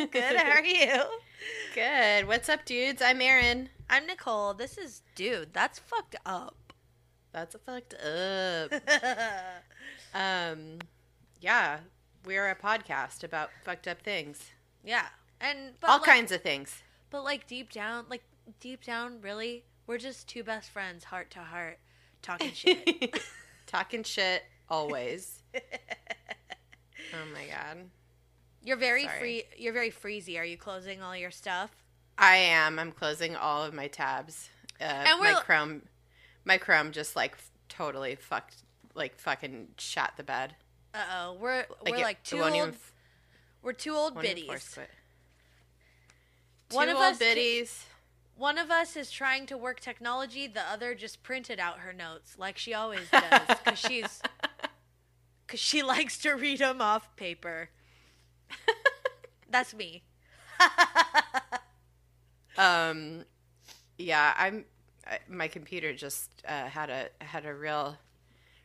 Good. How are you? Good. What's up, dudes? I'm Erin. I'm Nicole. This is dude. That's fucked up. That's a fucked up. um, yeah, we're a podcast about fucked up things, yeah, and but all like, kinds of things. But like deep down, like deep down, really, we're just two best friends, heart to heart, talking shit. Talking shit always. oh my god. You're very Sorry. free. You're very freezy. Are you closing all your stuff? I am. I'm closing all of my tabs. Uh, And my Chrome, my Chrome just like totally fucked, like fucking shot the bed. Uh oh, we're we're it- like two old. even we're two old won't even force biddies. quit. One Two of old us biddies. One of us is trying to work technology. The other just printed out her notes like she always does because she's because she likes to read them off paper. That's me. Um, yeah, I'm. I, my computer just uh, had a had a real,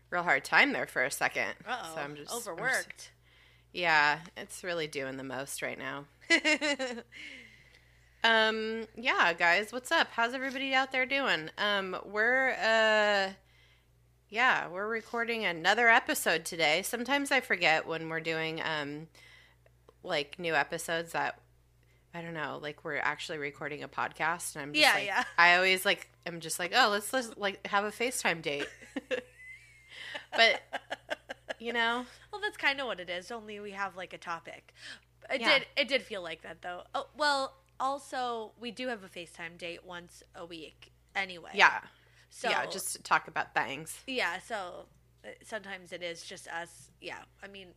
real hard time there for a second. Uh oh, So I'm just I'm just- overworked. yeah, it's really doing the most right now. Um, yeah, guys, what's up? How's everybody out there doing? Um, we're uh, yeah, we're recording another episode today. Sometimes I forget when we're doing um, like new episodes that I don't know, like we're actually recording a podcast, and I'm just Yeah, like, yeah. I always like I'm just like, oh, let's let's like have a FaceTime date. but you know, well, that's kind of what it is. Only we have like a topic. It Yeah. did. It did feel like that though. Oh well. Also, we do have a FaceTime date once a week anyway. yeah, So yeah, just to talk about things. Yeah, so uh, sometimes it is just us. Yeah, I mean,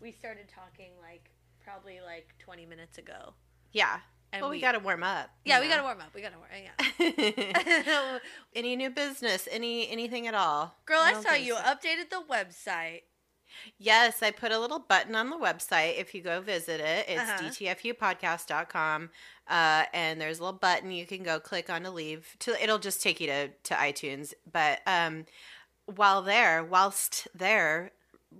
we started talking like probably like 20 minutes ago. Yeah. And well, we, we- got to warm up. Yeah, we got to warm up. We got to warm. Yeah. any new business, any anything at all? Girl, I, don't saw you so. updated the website. Yes, I put a little button on the website. If you go visit it, it's Uh-huh. dtfupodcast.com. Uh, and there's a little button you can go click on to leave. To it'll just take you to to iTunes. But um, while there, whilst there,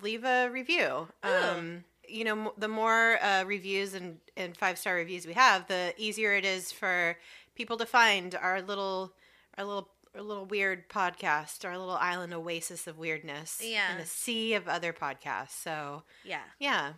leave a review. Um, you know, the more uh, reviews and and five star reviews we have, the easier it is for people to find our little our little our little weird podcast, our little island oasis of weirdness Yeah. in a sea of other podcasts. So Yeah. yeah,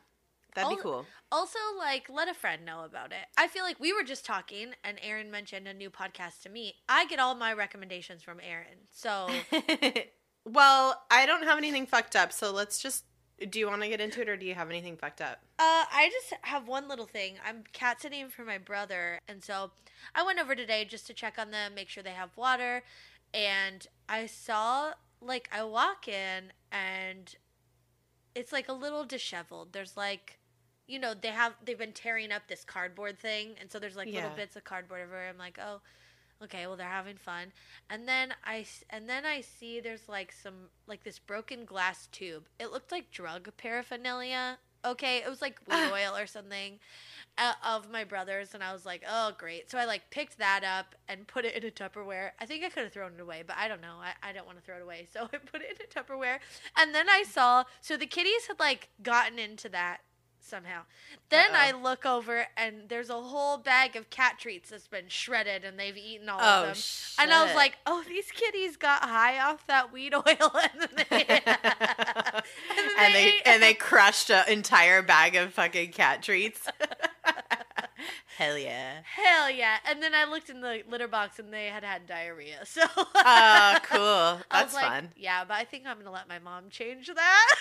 that'd be cool. Also, like, let a friend know about it. I feel like we were just talking, and Erin mentioned a new podcast to me. I get all my recommendations from Erin. So, well, I don't have anything fucked up, so let's just. Do you want to get into it, or do you have anything fucked up? Uh, I just have one little thing. I'm cat sitting for my brother, and so I went over today just to check on them, make sure they have water, and I saw like I walk in and it's like a little disheveled. There's like, you know, they have they've been tearing up this cardboard thing, and so there's like little bits of cardboard everywhere. I'm like, oh, okay, well they're having fun, and then I and then I see there's like some like this broken glass tube. It looked like drug paraphernalia. Okay, it was like weed oil or something uh, of my brother's, and I was like, oh great. So I like picked that up and put it in a Tupperware. I think I could have thrown it away, but I don't know. I, I don't want to throw it away, so I put it in a Tupperware. And then I saw so the kitties had like gotten into that somehow. Then Uh-oh. I look over and there's a whole bag of cat treats that's been shredded and they've eaten all Oh, of them. And I was like, oh, these kitties got high off that weed oil and then they, and they ate- and they crushed an entire bag of fucking cat treats. Hell yeah. Hell yeah! And then I looked in the litter box and they had had diarrhea. So Oh, cool. I That's was like, fun. Yeah, but I think I'm gonna let my mom change that.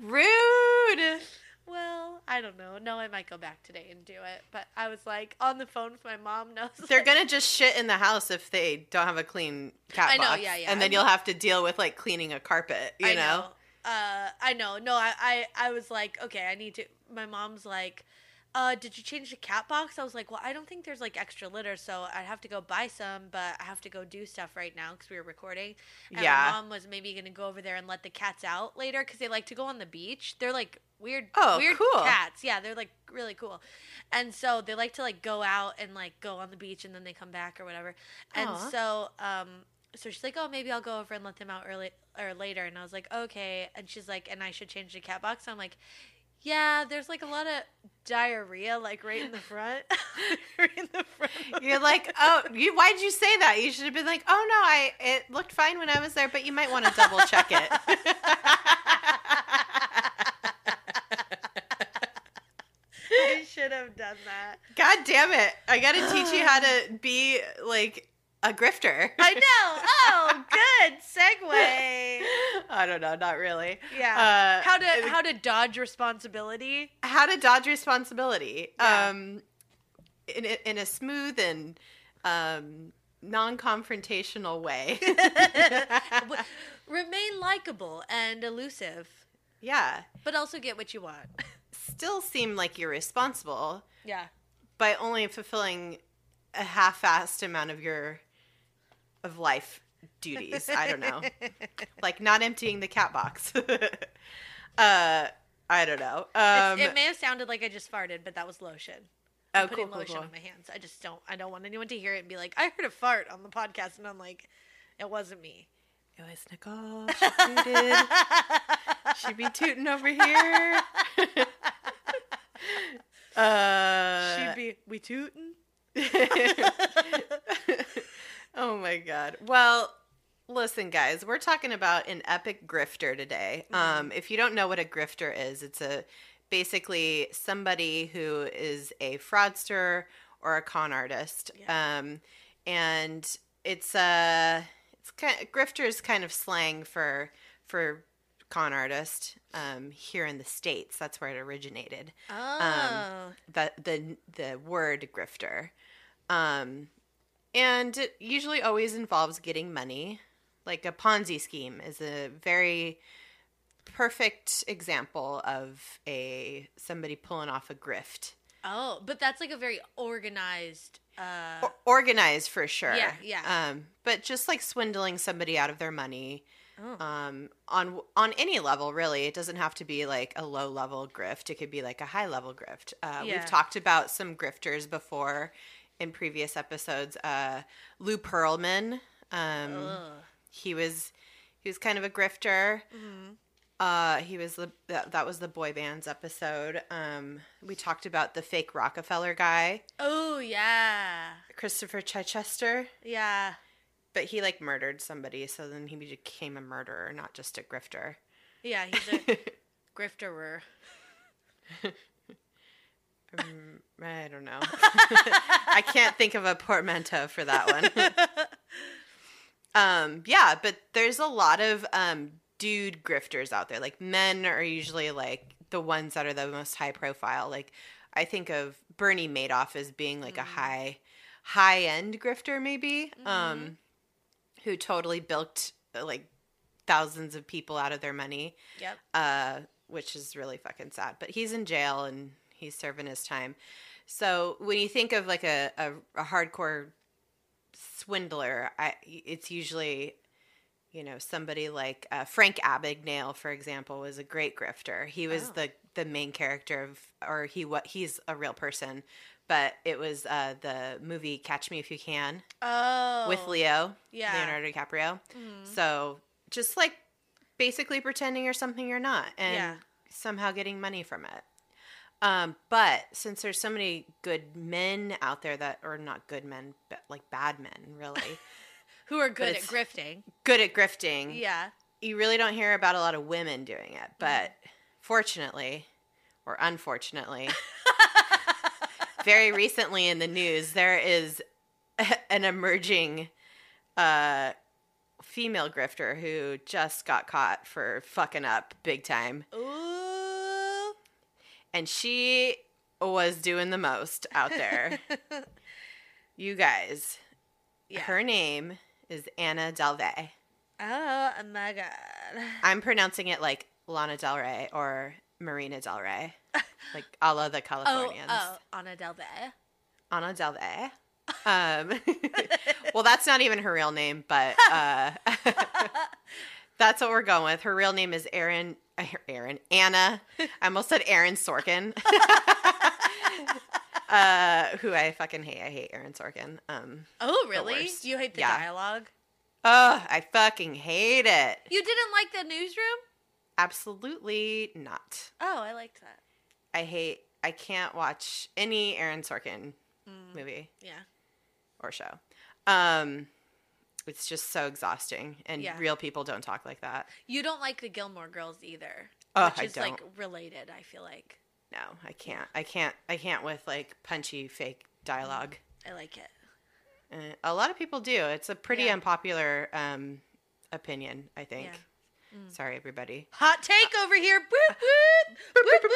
Rude. well, I don't know. No, I might go back today and do it. But I was like on the phone with my mom. Knows They're gonna just shit in the house if they don't have a clean cat I know, box. yeah, yeah. And then you'll have to deal with like cleaning a carpet. You I know? Uh, I know. No, I, I, I was like, okay, I need to. My mom's like, uh, did you change the cat box? I was like, well, I don't think there's like extra litter, so I'd have to go buy some, but I have to go do stuff right now because we were recording. And Yeah. my mom was maybe gonna go over there and let the cats out later because they like to go on the beach. They're like weird, Oh, weird cool. cats. Yeah, they're like really cool, and so they like to like go out and like go on the beach and then they come back or whatever. And Aw. so, um, so she's like, "Oh, maybe I'll go over and let them out early or later." And I was like, "Okay." And she's like, "And I should change the cat box." I'm like, Yeah, there's like a lot of diarrhea, like right in the front. right in the front. You're like, oh, you. Why did you say that? You should have been like, oh no, I. It looked fine when I was there, but you might want to double check it. I should have done that. God damn it! I got to teach you how to be like a grifter. I know. Oh, good segue. I don't know, not really. Yeah. Uh, how to how to dodge responsibility? how to dodge responsibility Yeah. um in a, in a smooth and um non-confrontational way Remain likable and elusive, yeah but also get what you want. still seem like you're responsible Yeah. by only fulfilling a half-assed amount of your of life duties i don't know like not emptying the cat box uh i don't know um it may have sounded like I just farted, but that was lotion. oh, I'm putting cool, lotion cool. on my hands. I just don't. I don't want anyone to hear it and be like, "I heard a fart on the podcast," and I'm like, "It wasn't me." it was nicole she tooted she be tooting over here uh She'd be, "We tootin'." Oh my god. Well, listen guys, we're talking about an epic grifter today. Um if you don't know what a grifter is, it's a basically somebody who is a fraudster or a con artist. Um and it's uh it's kind grifter is kind of slang for for con artist um here in the states. That's where it originated Oh, the the the word grifter um and it usually always involves getting money like a ponzi scheme is a very perfect example of a somebody pulling off a grift oh, but that's like a very organized. Uh, Or- organized for sure Yeah, yeah. um but just like swindling somebody out of their money oh. um on on any level really it doesn't have to be like a low level grift it could be like a high level grift uh, Yeah. we've talked about some grifters before in previous episodes uh lou Pearlman. Um, he was he was kind of a grifter Mhm. uh he was the that, that was the boy bands episode um we talked about the fake rockefeller guy Oh yeah, christopher chichester yeah. but he like murdered somebody so then he became a murderer not just a grifter Yeah, he's a grifterer. Um, I don't know. I can't think of a portmanteau for that one. um, yeah, but there's a lot of um, dude grifters out there. Like men are usually like the ones that are the most high profile. Like I think of Bernie Madoff as being like a high high end grifter maybe. Um who totally bilked uh, like thousands of people out of their money Yep. uh, which is really fucking sad. But he's in jail and he's serving his time. So when you think of like a, a, a hardcore swindler, I, it's usually, you know, somebody like uh, Frank Abagnale, for example, was a great grifter. He was Oh. the the main character of, or he what he's a real person. But it was uh, the movie Catch Me If You Can Oh, with Leo, yeah. Leonardo DiCaprio. Mhm. So just like basically pretending you're something you're not and Yeah. somehow getting money from it. Um, but since there's so many good men out there that are not good men, but like bad men, really Who are good at grifting? good at grifting. Yeah. You really don't hear about a lot of women doing it, but fortunately or unfortunately, very recently in the news there is an emerging uh female grifter who just got caught for fucking up big time Ooh. And she was doing the most out there you guys Yeah. her name is anna delvey Oh my god. i'm pronouncing it like lana del rey or marina del rey like a la the Oh, californians oh, Anna Delvey. Anna Delvey. Um, well, that's not even her real name, but uh, that's what we're going with. Her real name is Erin. Erin Anna. I almost said Aaron Sorkin. uh, who I fucking hate. I hate Aaron Sorkin. Um, Oh, really? worst. You hate the Yeah. dialogue? oh, I fucking hate it. You didn't like the newsroom? Absolutely not. Oh, I liked that. I hate. I can't watch any Aaron Sorkin Mm, movie yeah. or show. Um, it's just so exhausting, and Yeah. real people don't talk like that. You don't like the Gilmore Girls either. Oh, which I is like don't. related, I feel like. No, I can't. I can't. I can't with like punchy fake dialogue. I like it. Uh, a lot of people do. It's a pretty Yeah. unpopular um, opinion, I think. Yeah. Mm. Sorry, everybody. Hot take over here. Boop, boop.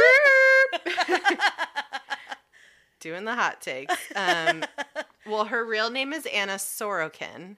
Boop, boop. Doing the hot takes. Um, well, her real name is Anna Sorokin.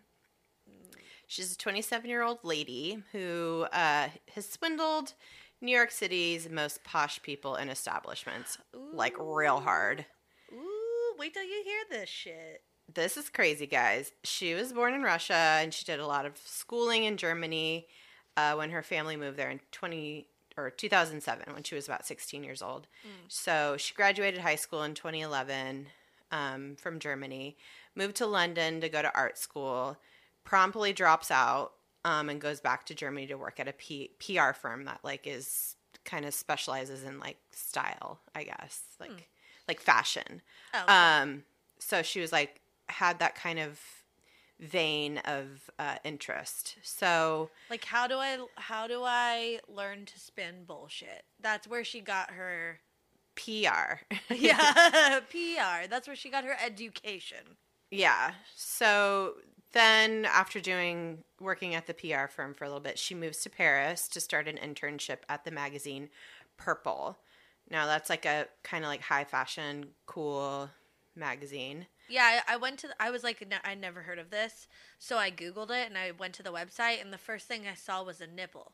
She's a 27 year old lady who uh, has swindled New York City's most posh people and establishments like real hard. Ooh, wait till you hear this shit. This is crazy, guys. She was born in Russia and she did a lot of schooling in Germany uh, when her family moved there in 20 or 2007 when she was about 16 years old. So she graduated high school in 2011 um, from Germany, moved to London to go to art school, promptly drops out um, and goes back to Germany to work at a P- PR firm that like is kind of specializes in like style, I guess, like like fashion. Oh, okay. Um, so she was like had that kind of vein of uh, interest. So like how do I how do I learn to spin bullshit? That's where she got her PR. yeah PR. That's where she got her education. yeah. So then after doing working at the PR firm for a little bit, she moves to Paris to start an internship at the magazine Purple. Now that's like a kind of like high fashion, cool magazine. Yeah, I, I went to. The, I was like, I never heard of this, so I googled it and I went to the website, and the first thing I saw was a nipple.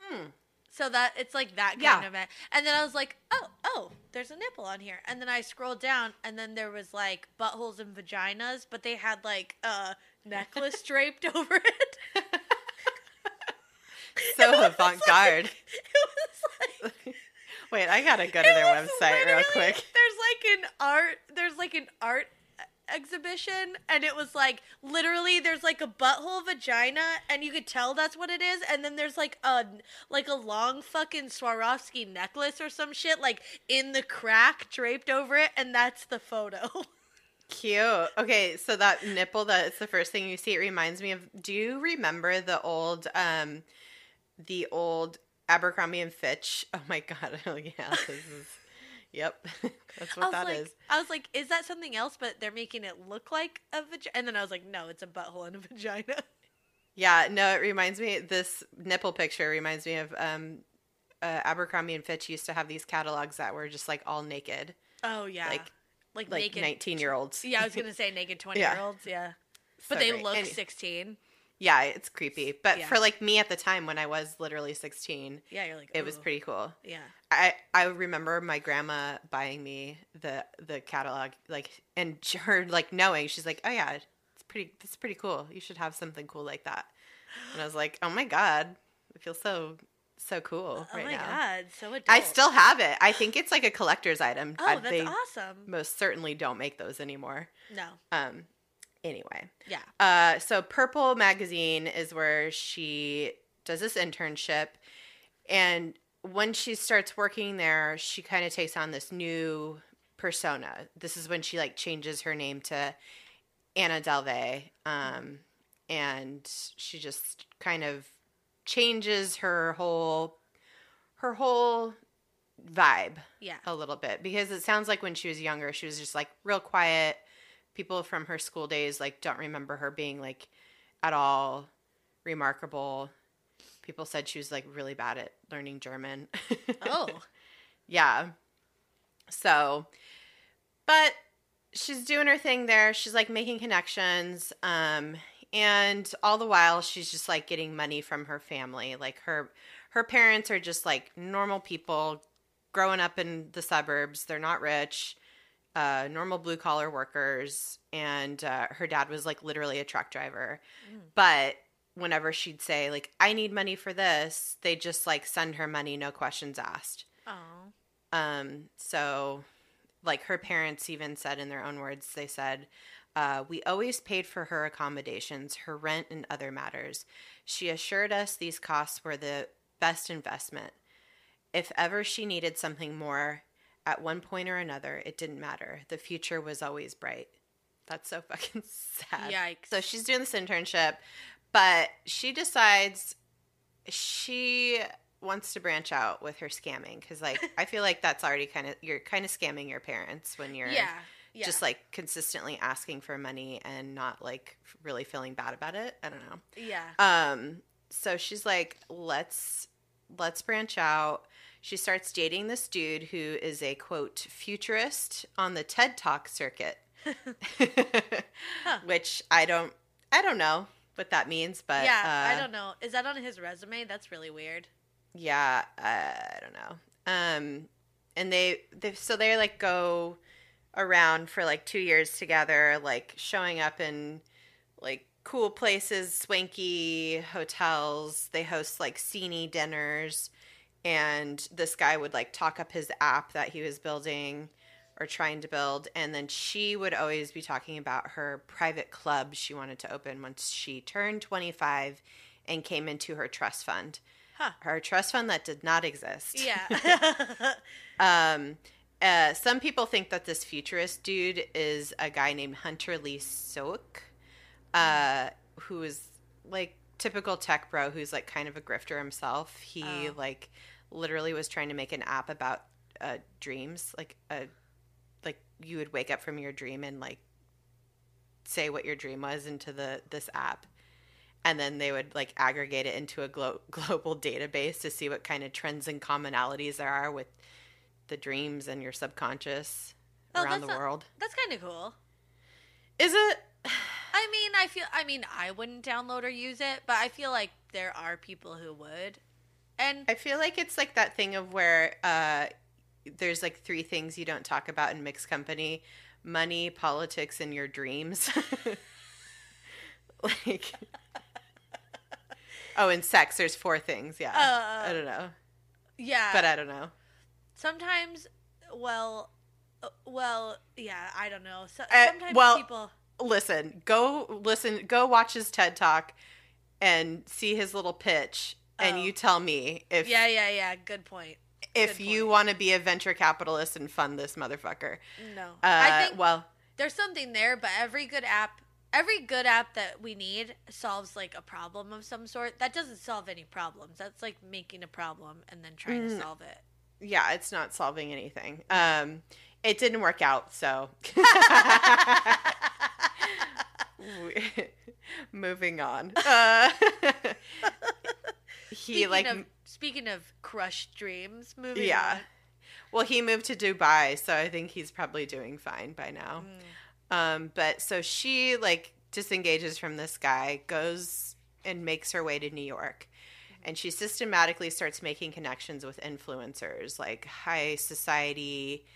Hmm. So that it's like that kind Yeah. of it. And then I was like, oh, oh, there's a nipple on here. And then I scrolled down, and then there was like buttholes and vaginas, but they had like a necklace draped over it. So avant garde. like- it was like Wait, I gotta go to their website real quick. There's like an art. There's like an art exhibition, and it was like literally there's like a butthole vagina, and you could tell that's what it is. And then there's like a like a long fucking Swarovski necklace or some shit like in the crack draped over it, and that's the photo. Cute. Okay, so that nipple that's the first thing you see, it reminds me of do you remember the old um the old Abercrombie and Fitch? Oh my god, oh yeah, this is Yep. That's what that like, is. I was like, is that something else? But they're making it look like a vagina. And then I was like, no, it's a butthole and a vagina. Yeah, no, it reminds me this nipple picture reminds me of um uh, Abercrombie and Fitch used to have these catalogs that were just like all naked, Oh yeah, like like, like naked. 19-year-olds. Yeah, I was gonna say naked twenty Yeah. year olds. Yeah, but So they great. look Any- sixteen. Yeah, it's creepy. But Yeah. for like me at the time when I was literally 16, Yeah, you're like it was pretty cool. Yeah, I I remember my grandma buying me the the catalog like and her like knowing she's like oh yeah it's pretty it's pretty cool. You should have something cool like that. And I was like oh my god I feel so so cool oh right my now. God, so adult. I still have it. I think it's like a collector's item. Oh, I- that's they awesome. most certainly don't make those anymore. No, um anyway. Yeah, uh, so Purple Magazine is where she does this internship, and when she starts working there, she kind of takes on this new persona. This is when she like changes her name to Anna Delvey, um, and she just kind of changes her whole her whole vibe yeah, a little bit. Because it sounds like when she was younger she was just like real quiet. People from her school days like don't remember her being like at all remarkable people said she was like really bad at learning german. Oh, yeah. So but she's doing her thing there. She's like making connections um and all the while she's just like getting money from her family. Like her her parents are just like normal people growing up in the suburbs. They're not rich uh normal blue collar workers and uh, her dad was like literally a truck driver. Mm. but whenever she'd say like i need money for this they just like send her money no questions asked oh, um, so, like her parents even said in their own words, they said, uh, We always paid for her accommodations, her rent, and other matters. She assured us these costs were the best investment. If ever she needed something more, at one point or another, it didn't matter. The future was always bright. That's so fucking sad. Yikes. So she's doing this internship, but she decides she wants to branch out with her scamming because, like, I feel like that's already kind of you're kind of scamming your parents when you're yeah. Yeah. just like consistently asking for money and not like really feeling bad about it. I don't know. yeah. Um, so she's like, let's let's branch out. She starts dating this dude who is a quote futurist on the TED Talk circuit, which I don't I don't know what that means, but yeah, uh, I don't know. Is that on his resume? That's really weird. yeah, uh, I don't know. Um, and they, they so they like go around for like two years together, like showing up in like cool places, swanky hotels. They host like sceney dinners, and this guy would like talk up his app that he was building or trying to build, and then she would always be talking about her private club she wanted to open once she turned twenty five and came into her trust fund Huh. her trust fund that did not exist. Yeah. Um, uh, some people think that this futurist dude is a guy named Hunter Lee Soik, uh, who is like typical tech bro who's like kind of a grifter himself. He Oh. like literally was trying to make an app about uh, dreams, like a you would wake up from your dream and like say what your dream was into the this app and then they would like aggregate it into a glo- global database to see what kind of trends and commonalities there are with the dreams and your subconscious Oh, around the not- world. That's kind of cool. Is it? I mean, I feel. I mean, I wouldn't download or use it, but I feel like there are people who would. And I feel like it's like that thing of where uh, there's like three things you don't talk about in mixed company: money, politics, and your dreams. like, oh, and sex. There's four things. Yeah, Uh, I don't know, yeah, but I don't know. sometimes, well, uh, well, yeah, I don't know. So, Uh, sometimes well- people. listen, go listen, go watch his TED talk and see his little pitch, and Oh. you tell me if Yeah, yeah, yeah. Good point. If you want to be a venture capitalist and fund this motherfucker. No, Uh, I think well, there's something there, but every good app, every good app that we need solves like a problem of some sort. That doesn't solve any problems. That's like making a problem and then trying to Mm. solve it. yeah, it's not solving anything. Um, it didn't work out, so. Moving on. Uh, he Speaking like of speaking of crushed dreams, moving yeah. on. Well, he moved to Dubai, so I think he's probably doing fine by now. Mm. Um, but so she like disengages from this guy, goes and makes her way to New York. And she systematically starts making connections with influencers like high society,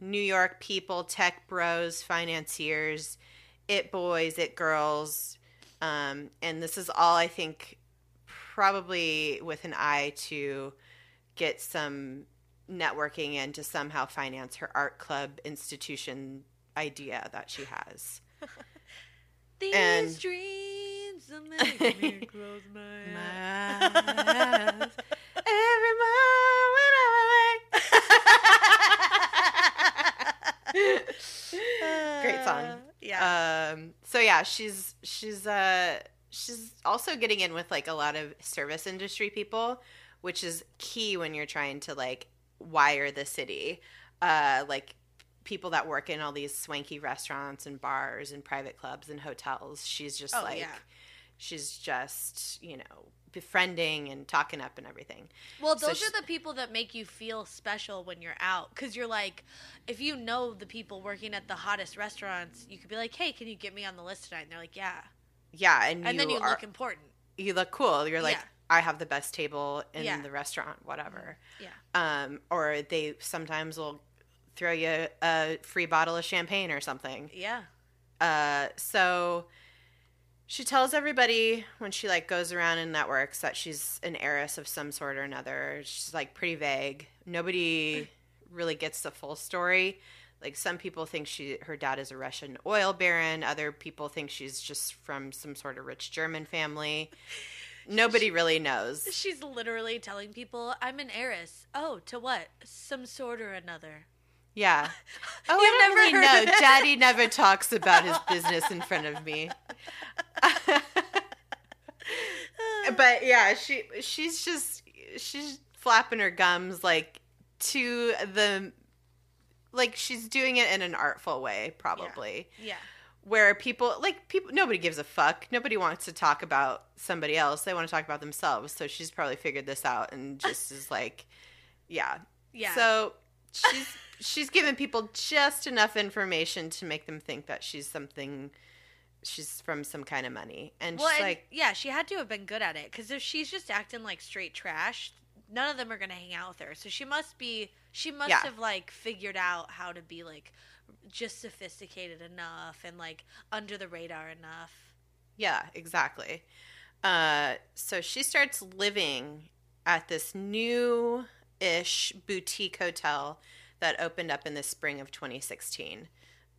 New York people, tech bros, financiers, it boys, it girls. Um, and this is all I think probably with an eye to get some networking and to somehow finance her art club institution idea that she has. These And- dreams are making me close my eyes. eyes. Every moment I wake. Great song. Uh, yeah. Um so yeah, she's she's uh she's also getting in with like a lot of service industry people, which is key when you're trying to like wire the city. Uh like people that work in all these swanky restaurants and bars and private clubs and hotels. She's just Oh, like yeah. she's just, you know, befriending and talking up and everything. Well, So those she- are the people that make you feel special when you're out. Because you're like, if you know the people working at the hottest restaurants, you could be like, hey, can you get me on the list tonight? And they're like, yeah. Yeah, and, And you then you are, look important. you look cool. You're like, Yeah. I have the best table in Yeah. the restaurant, whatever. Yeah. Um, or they sometimes will throw you a free bottle of champagne or something. Yeah. Uh, so she tells everybody when she like goes around and networks that she's an heiress of some sort or another. She's like pretty vague. Nobody really gets the full story. Like some people think she her dad is a Russian oil baron. Other people think she's just from some sort of rich German family. Nobody really knows. She's literally telling people, "I'm an heiress." Oh, to what? Some sort or another. Yeah. Oh, You've I never really heard know. Daddy never talks about his business in front of me. but yeah, she she's just she's flapping her gums like to the like she's doing it in an artful way probably. Yeah. Where people like people nobody gives a fuck. Nobody wants to talk about somebody else. They want to talk about themselves. So she's probably figured this out and just is like yeah. Yeah. So she's she's given people just enough information to make them think that she's something she's from some kind of money. And well, she's and- like yeah, she had to have been good at it because if she's just acting like straight trash, none of them are gonna hang out with her. So she must be. She must Yeah. have like figured out how to be like just sophisticated enough and like under the radar enough. Yeah, exactly. Uh, so she starts living at this new ish boutique hotel that opened up in the spring of 2016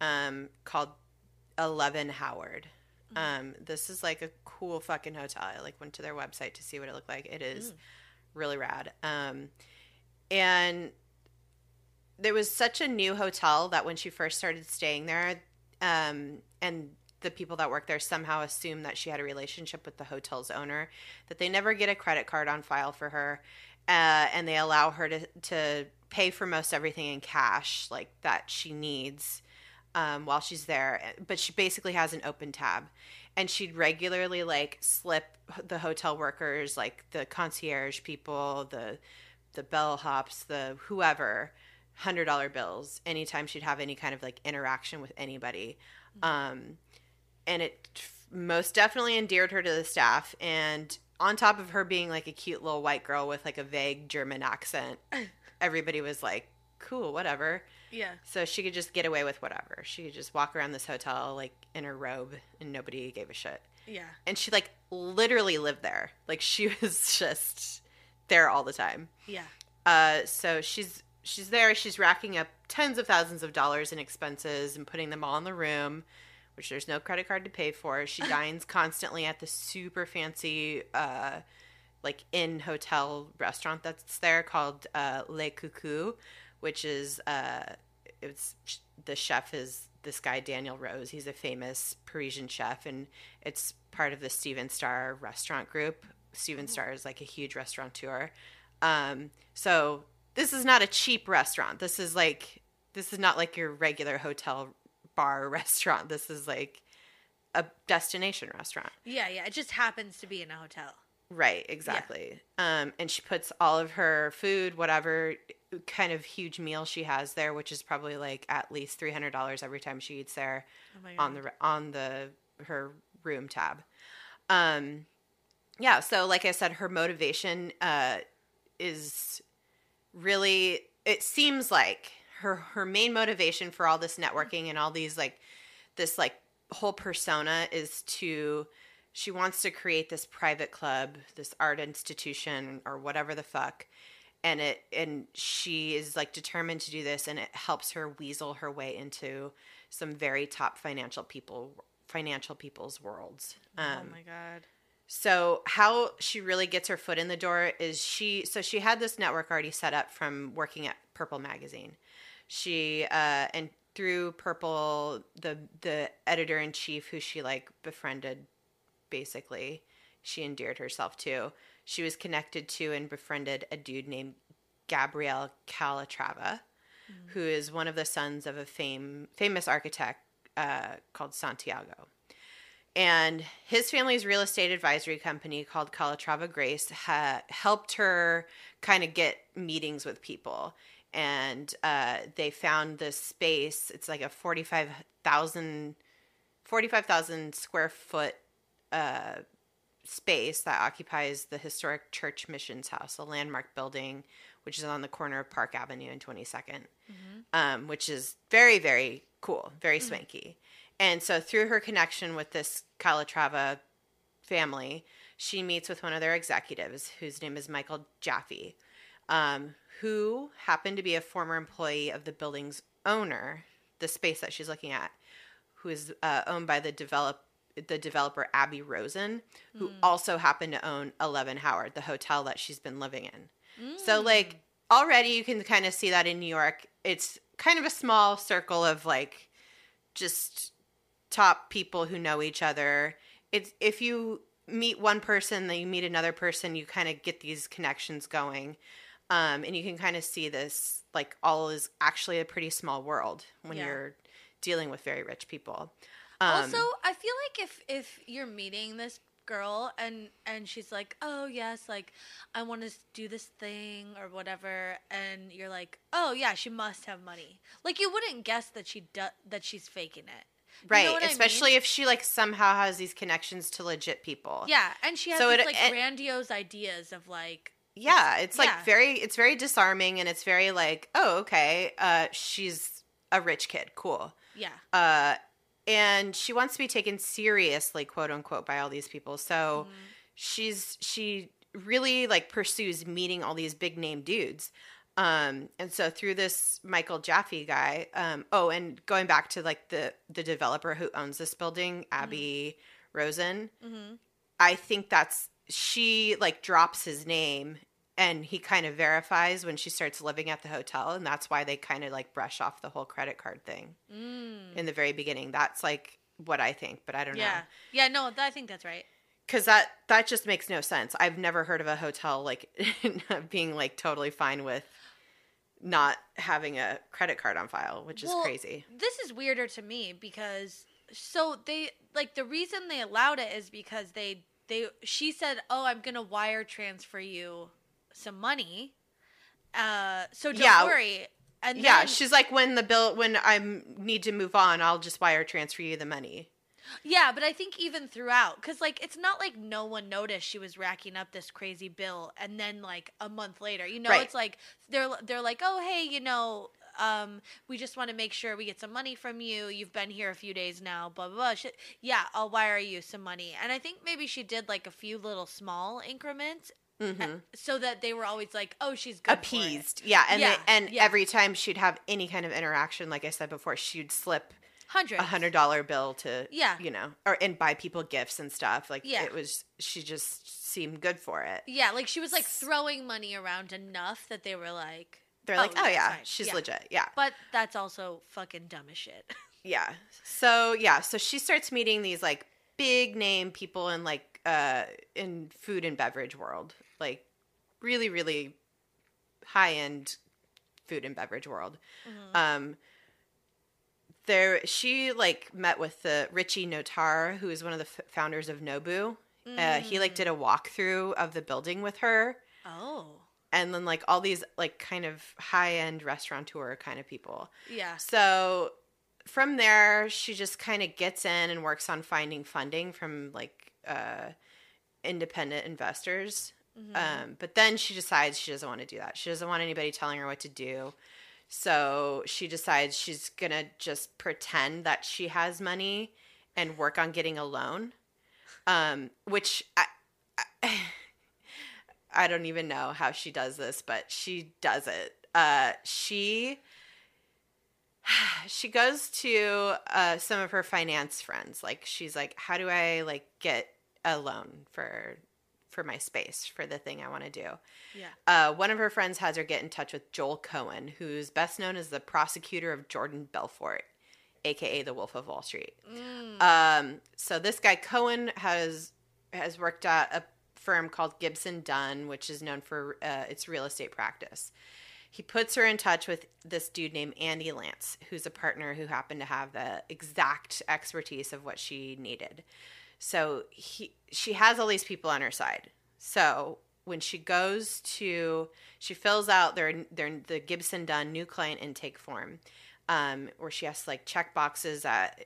um, called 11 Howard. Um, this is like a cool fucking hotel. I like went to their website to see what it looked like. It is Mm. Really rad. Um, and there was such a new hotel that when she first started staying there, um, and the people that work there somehow assume that she had a relationship with the hotel's owner, that they never get a credit card on file for her, uh, and they allow her to to pay for most everything in cash, like that she needs um, while she's there. But she basically has an open tab, and she'd regularly like slip the hotel workers, like the concierge people, the the bellhops, the whoever, hundred dollar bills anytime she'd have any kind of like interaction with anybody. Um, and it most definitely endeared her to the staff. And on top of her being like a cute little white girl with like a vague German accent, everybody was like, cool, whatever. Yeah. So she could just get away with whatever. She could just walk around this hotel like in her robe and nobody gave a shit. Yeah. And she like literally lived there. Like she was just there all the time. Yeah. Uh, so she's she's there. She's racking up tens of thousands of dollars in expenses and putting them all in the room, which there's no credit card to pay for. She dines constantly at the super fancy, uh, like in hotel restaurant that's there called uh, Le Coucou, which is uh, it's the chef is this guy Daniel Rose. He's a famous Parisian chef, and it's part of the Stephen Starr restaurant group. Stephen Starr is like a huge restaurateur. Um, so this is not a cheap restaurant. This is like this is not like your regular hotel bar restaurant. This is like a destination restaurant. Yeah. Yeah. It just happens to be in a hotel. Right, exactly. Um, and she puts all of her food, whatever kind of huge meal she has there, which is probably like at least three hundred dollars every time she eats there, Oh on the on the her room tab. Um, yeah. So, like I said, her motivation uh, is really. It seems like her her main motivation for all this networking and all these like this like whole persona is to she wants to create this private club, this art institution or whatever the fuck. And it and she is like determined to do this and it helps her weasel her way into some very top financial people financial people's worlds. oh Um, my god. so how she really gets her foot in the door is she so she had this network already set up from working at Purple magazine. She uh and through Purple the the editor in chief who she like befriended basically she endeared herself to. She was connected to and befriended a dude named Gabriel Calatrava, who is one of the sons of a fame famous architect uh, called Santiago. And his family's real estate advisory company called Calatrava Grace ha- helped her kind of get meetings with people. And uh, they found this space. It's like a 45,000 45,000 square foot uh, space that occupies the historic Church Missions House, a landmark building which is on the corner of Park Avenue and 22nd, um, which is very, very cool, very swanky. And so, through her connection with this Calatrava family, she meets with one of their executives, whose name is Michael Jaffe, um, who happened to be a former employee of the building's owner, the space that she's looking at, who is uh, owned by the develop the developer Aby Rosen, who Mm. also happened to own Eleven Howard, the hotel that she's been living in. So Mm. like already you can kind of see that in New York, it's kind of a small circle of like just top people who know each other. It's if you meet one person, then you meet another person, you kind of get these connections going. Um, and you can kind of see this like all is actually a pretty small world when Yeah. you're dealing with very rich people. Um, also, I feel like if if you're meeting this girl and and she's like, "Oh, yes, like I want to do this thing or whatever." And you're like, "Oh, yeah, she must have money." Like you wouldn't guess that she do- that she's faking it. You know right, I mean? especially if she like somehow has these connections to legit people. Yeah, and she has So these, it- like it- grandiose ideas of like yeah it's like yeah. very it's very disarming and it's very like oh okay uh she's a rich kid cool yeah. uh and she wants to be taken seriously quote unquote by all these people so Mm-hmm. she's she really like pursues meeting all these big name dudes um and so through this michael jaffe guy um oh and going back to like the the developer who owns this building aby rosen Mm-hmm. I think that's she like drops his name and he kind of verifies when she starts living at the hotel and that's why they kind of like brush off the whole credit card thing Mm. in the very beginning. That's like what I think, but I don't Yeah. know. Yeah, no, I think that's right. Cuz that that just makes no sense. I've never heard of a hotel like being like totally fine with not having a credit card on file, which is Well, crazy. This is weirder to me because so they like the reason they allowed it is because they they she said, "Oh, I'm going to wire transfer you some money." Uh so don't Yeah. worry. And yeah, then- she's like when the bill when I need to move on, I'll just wire transfer you the money. Yeah, but I think even throughout, because like it's not like no one noticed she was racking up this crazy bill, and then like a month later, you know, Right. it's like they're they're like, oh hey, you know, um, we just want to make sure we get some money from you. You've been here a few days now, blah blah blah. She, yeah, I'll wire you some money, and I think maybe she did like a few little small increments, Mhm. so that they were always like, oh, she's good appeased. Yeah, and Yeah, they, and yeah. every time she'd have any kind of interaction, like I said before, she'd slip hundred a hundred dollar bill to Yeah. you know, or and buy people gifts and stuff. Like Yeah. it was, she just seemed good for it. Yeah, like she was like throwing money around enough that they were like, They're Oh, like, oh yeah, yeah, fine. she's Yeah. legit. Yeah, but that's also fucking dumb as shit. yeah. So yeah, so she starts meeting these like big name people in like uh in food and beverage world, like really really high end food and beverage world. Mm-hmm. Um, there she like met with the Richie Notar, who is one of the f- founders of Nobu. Uh, he like did a walkthrough of the building with her, Oh, and then like all these like kind of high end restaurateur kind of people. yeah. So from there, she just kind of gets in and works on finding funding from like uh, independent investors. Um, but then she decides she doesn't want to do that. She doesn't want anybody telling her what to do. So she decides she's gonna just pretend that she has money and work on getting a loan. Um, which I, I, I don't even know how she does this, but she does it. Uh, she she goes to uh, some of her finance friends. Like she's like, how do I like get a loan for for my space for the thing I want to do? Yeah. Uh, one of her friends has her get in touch with Joel Cohen, who's best known as the prosecutor of Jordan Belfort, aka the Wolf of Wall Street. Um, so this guy Cohen has has worked at a firm called Gibson Dunn, which is known for uh, its real estate practice. He puts her in touch with this dude named Andy Lance, who's a partner who happened to have the exact expertise of what she needed. So he she has all these people on her side. So when she goes to she fills out their their the Gibson Dunn new client intake form, um, where she has to like check boxes that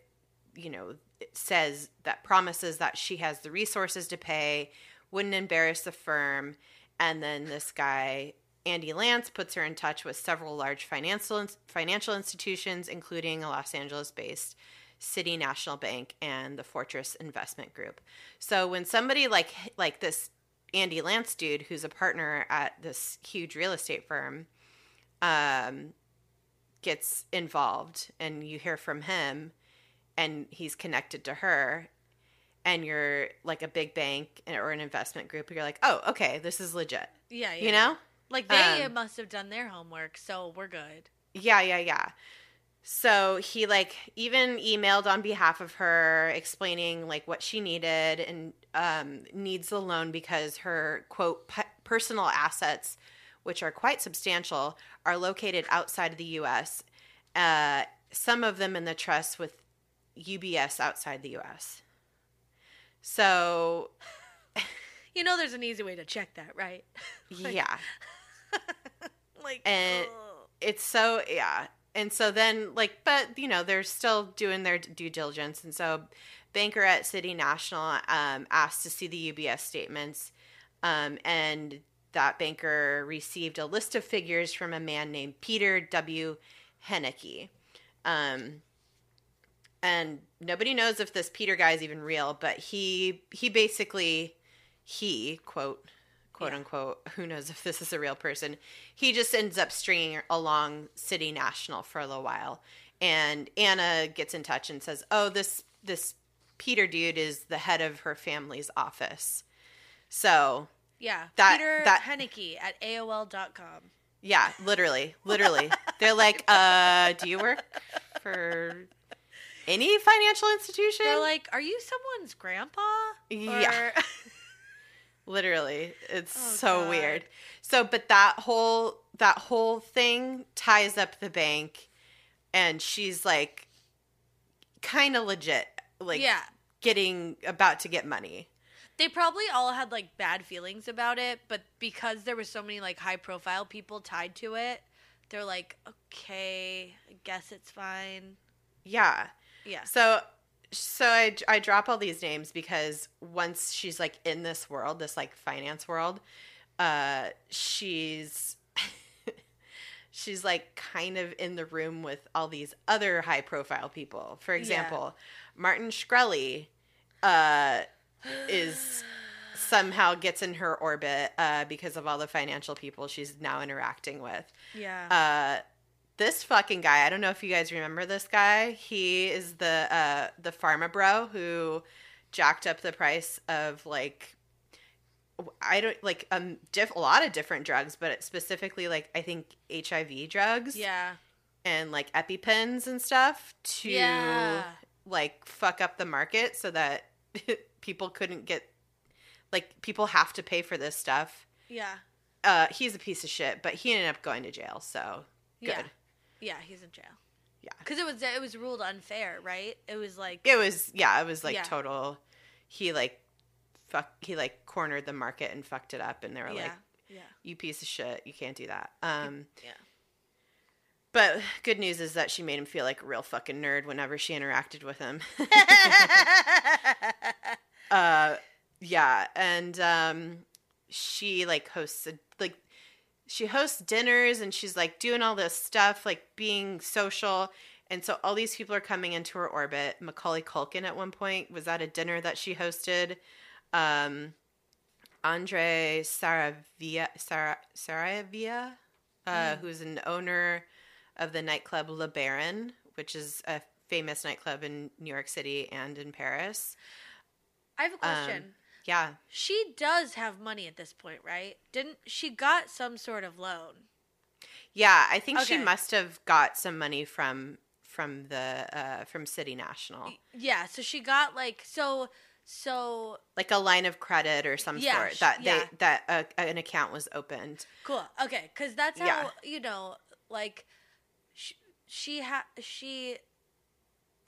you know says that promises that she has the resources to pay, wouldn't embarrass the firm, and then this guy Andy Lance puts her in touch with several large financial financial institutions, including a Los Angeles-based City National Bank and the Fortress Investment Group. So when somebody like like this Andy Lance dude, who's a partner at this huge real estate firm, um, gets involved, and you hear from him, and he's connected to her, and you're like a big bank or an investment group, you're like, oh, okay, this is legit. Yeah, yeah. You know? Like they Um, must have done their homework, so we're good. Yeah, yeah, yeah. So he like even emailed on behalf of her explaining like what she needed and um, needs the loan because her quote p- personal assets, which are quite substantial, are located outside of the U.S. Uh, some of them in the trust with UBS outside the U.S. So You know, there's an easy way to check that, right? yeah, like, And- ugh. it's so yeah and so then like but you know they're still doing their due diligence. And so banker at city national um, asked to see the ubs statements um, and that banker received a list of figures from a man named peter w. Hennecke. Um, and nobody knows if this peter guy is even real but he he basically he quote quote Yeah. unquote who knows if this is a real person he just ends up stringing along city national for a little while and anna gets in touch and says oh this this peter dude is the head of her family's office so yeah, that- Peter that- Hennecke at AOL.com. yeah literally literally they're like uh do you work for any financial institution They're like, "Are you someone's grandpa?" Yeah. Literally it's Oh, so God. weird so but that whole that whole thing ties up the bank and she's like kind of legit like yeah, getting about to get money they probably all had like bad feelings about it, but because there were so many like high profile people tied to it, they're like, "Okay, I guess it's fine." yeah Yeah. so so I, I drop all these names because once she's like in this world this like finance world uh she's she's like kind of in the room with all these other high profile people. For example martin shkreli uh is somehow gets in her orbit uh because of all the financial people she's now interacting with. Yeah. uh this fucking guy i don't know if you guys remember this guy he is the uh the pharma bro who jacked up the price of like i don't like um diff- a lot of different drugs but specifically like i think hiv drugs yeah. and like epipens and stuff to Yeah. like fuck up the market so that people couldn't get like people have to pay for this stuff Yeah. uh he's a piece of shit but he ended up going to jail so good Yeah. Yeah, he's in jail. Yeah. Cuz it was it was ruled unfair, right? It was like it was yeah it was like Yeah. total he like fuck he like cornered the market and fucked it up and they were yeah. like yeah. you piece of shit you can't do that um Yeah. but good news is that she made him feel like a real fucking nerd whenever she interacted with him uh yeah and um she like hosts a, she hosts dinners and she's like doing all this stuff like being social. And so all these people are coming into her orbit. Macaulay culkin at one point was at a dinner that she hosted. Um andre Saraiva Sara, Saraiva uh, who's an owner of the nightclub le baron which is a famous nightclub in new york city and in paris. I have a question. Yeah she does have money at this point, right? Didn't she got some sort of loan? Yeah, I think she must have got some money from from the uh from City National. Yeah, so she got like so so Like a line of credit or some Yeah, sort that yeah. they that uh, an account was opened. cool. Okay, cuz that's how, Yeah. you know, like she she ha- she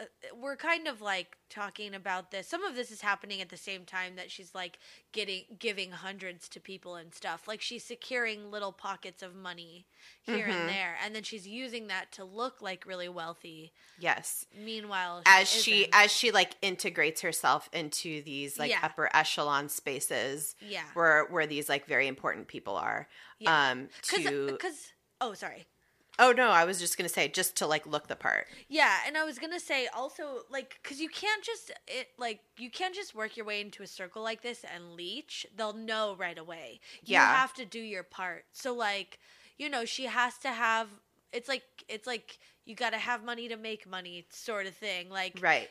uh, we're kind of like talking about this. Some of this is happening at the same time that she's like getting giving hundreds to people and stuff. Like she's securing little pockets of money here Mhm. and there, and then she's using that to look like really wealthy. Yes. Meanwhile, As she isn't. as she like integrates herself into these like Yeah. upper echelon spaces yeah, where where these like very important people are. Yeah. Um because to because oh sorry Oh no, I was just going to say just to like look the part. Yeah, and I was gonna say also like because you can't just it like you can't just work your way into a circle like this and leech. They'll know right away. You Yeah. have to do your part. So like you know she has to have. It's like it's like you got to have money to make money sort of thing. Like Right.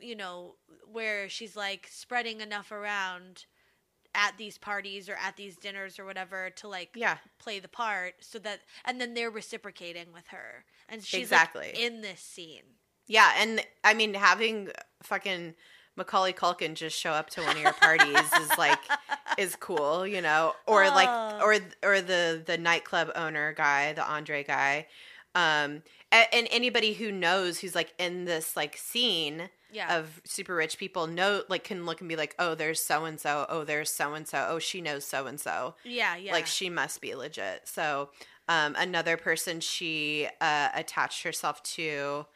you know, where she's like spreading enough around at these parties or at these dinners or whatever to like Yeah. play the part so that and then they're reciprocating with her and she's Exactly. like in this scene Yeah, and I mean having fucking Macaulay Culkin just show up to one of your parties is like is cool, you know, or like Oh. or or the the nightclub owner guy, the Andre guy, um, a- and anybody who knows who's like in this like scene yeah of super rich people know like can look and be like, oh, there's so and so, oh, there's so and so, oh, she knows so and so, yeah yeah like she must be legit. So um, another person she uh, attached herself to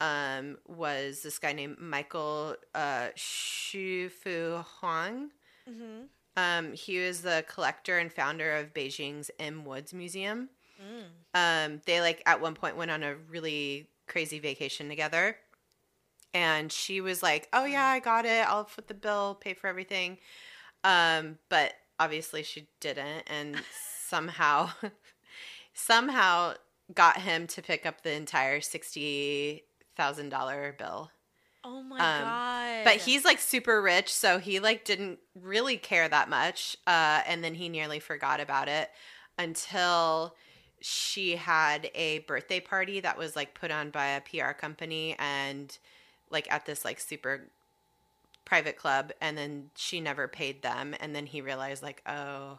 um, was this guy named Michael uh, Xufu Huang. hmm Um, he was the collector and founder of Beijing's M Woods Museum. Mm. Um, they like at one point went on a really crazy vacation together, and she was like, "Oh yeah, I got it. I'll foot the bill, pay for everything." Um, but obviously she didn't, and somehow, somehow got him to pick up the entire sixty thousand dollar bill. oh my Um, god But he's like super rich, so he like didn't really care that much. Uh, and then he nearly forgot about it until she had a birthday party that was like put on by a PR company and like at this like super private club and then she never paid them and then he realized like oh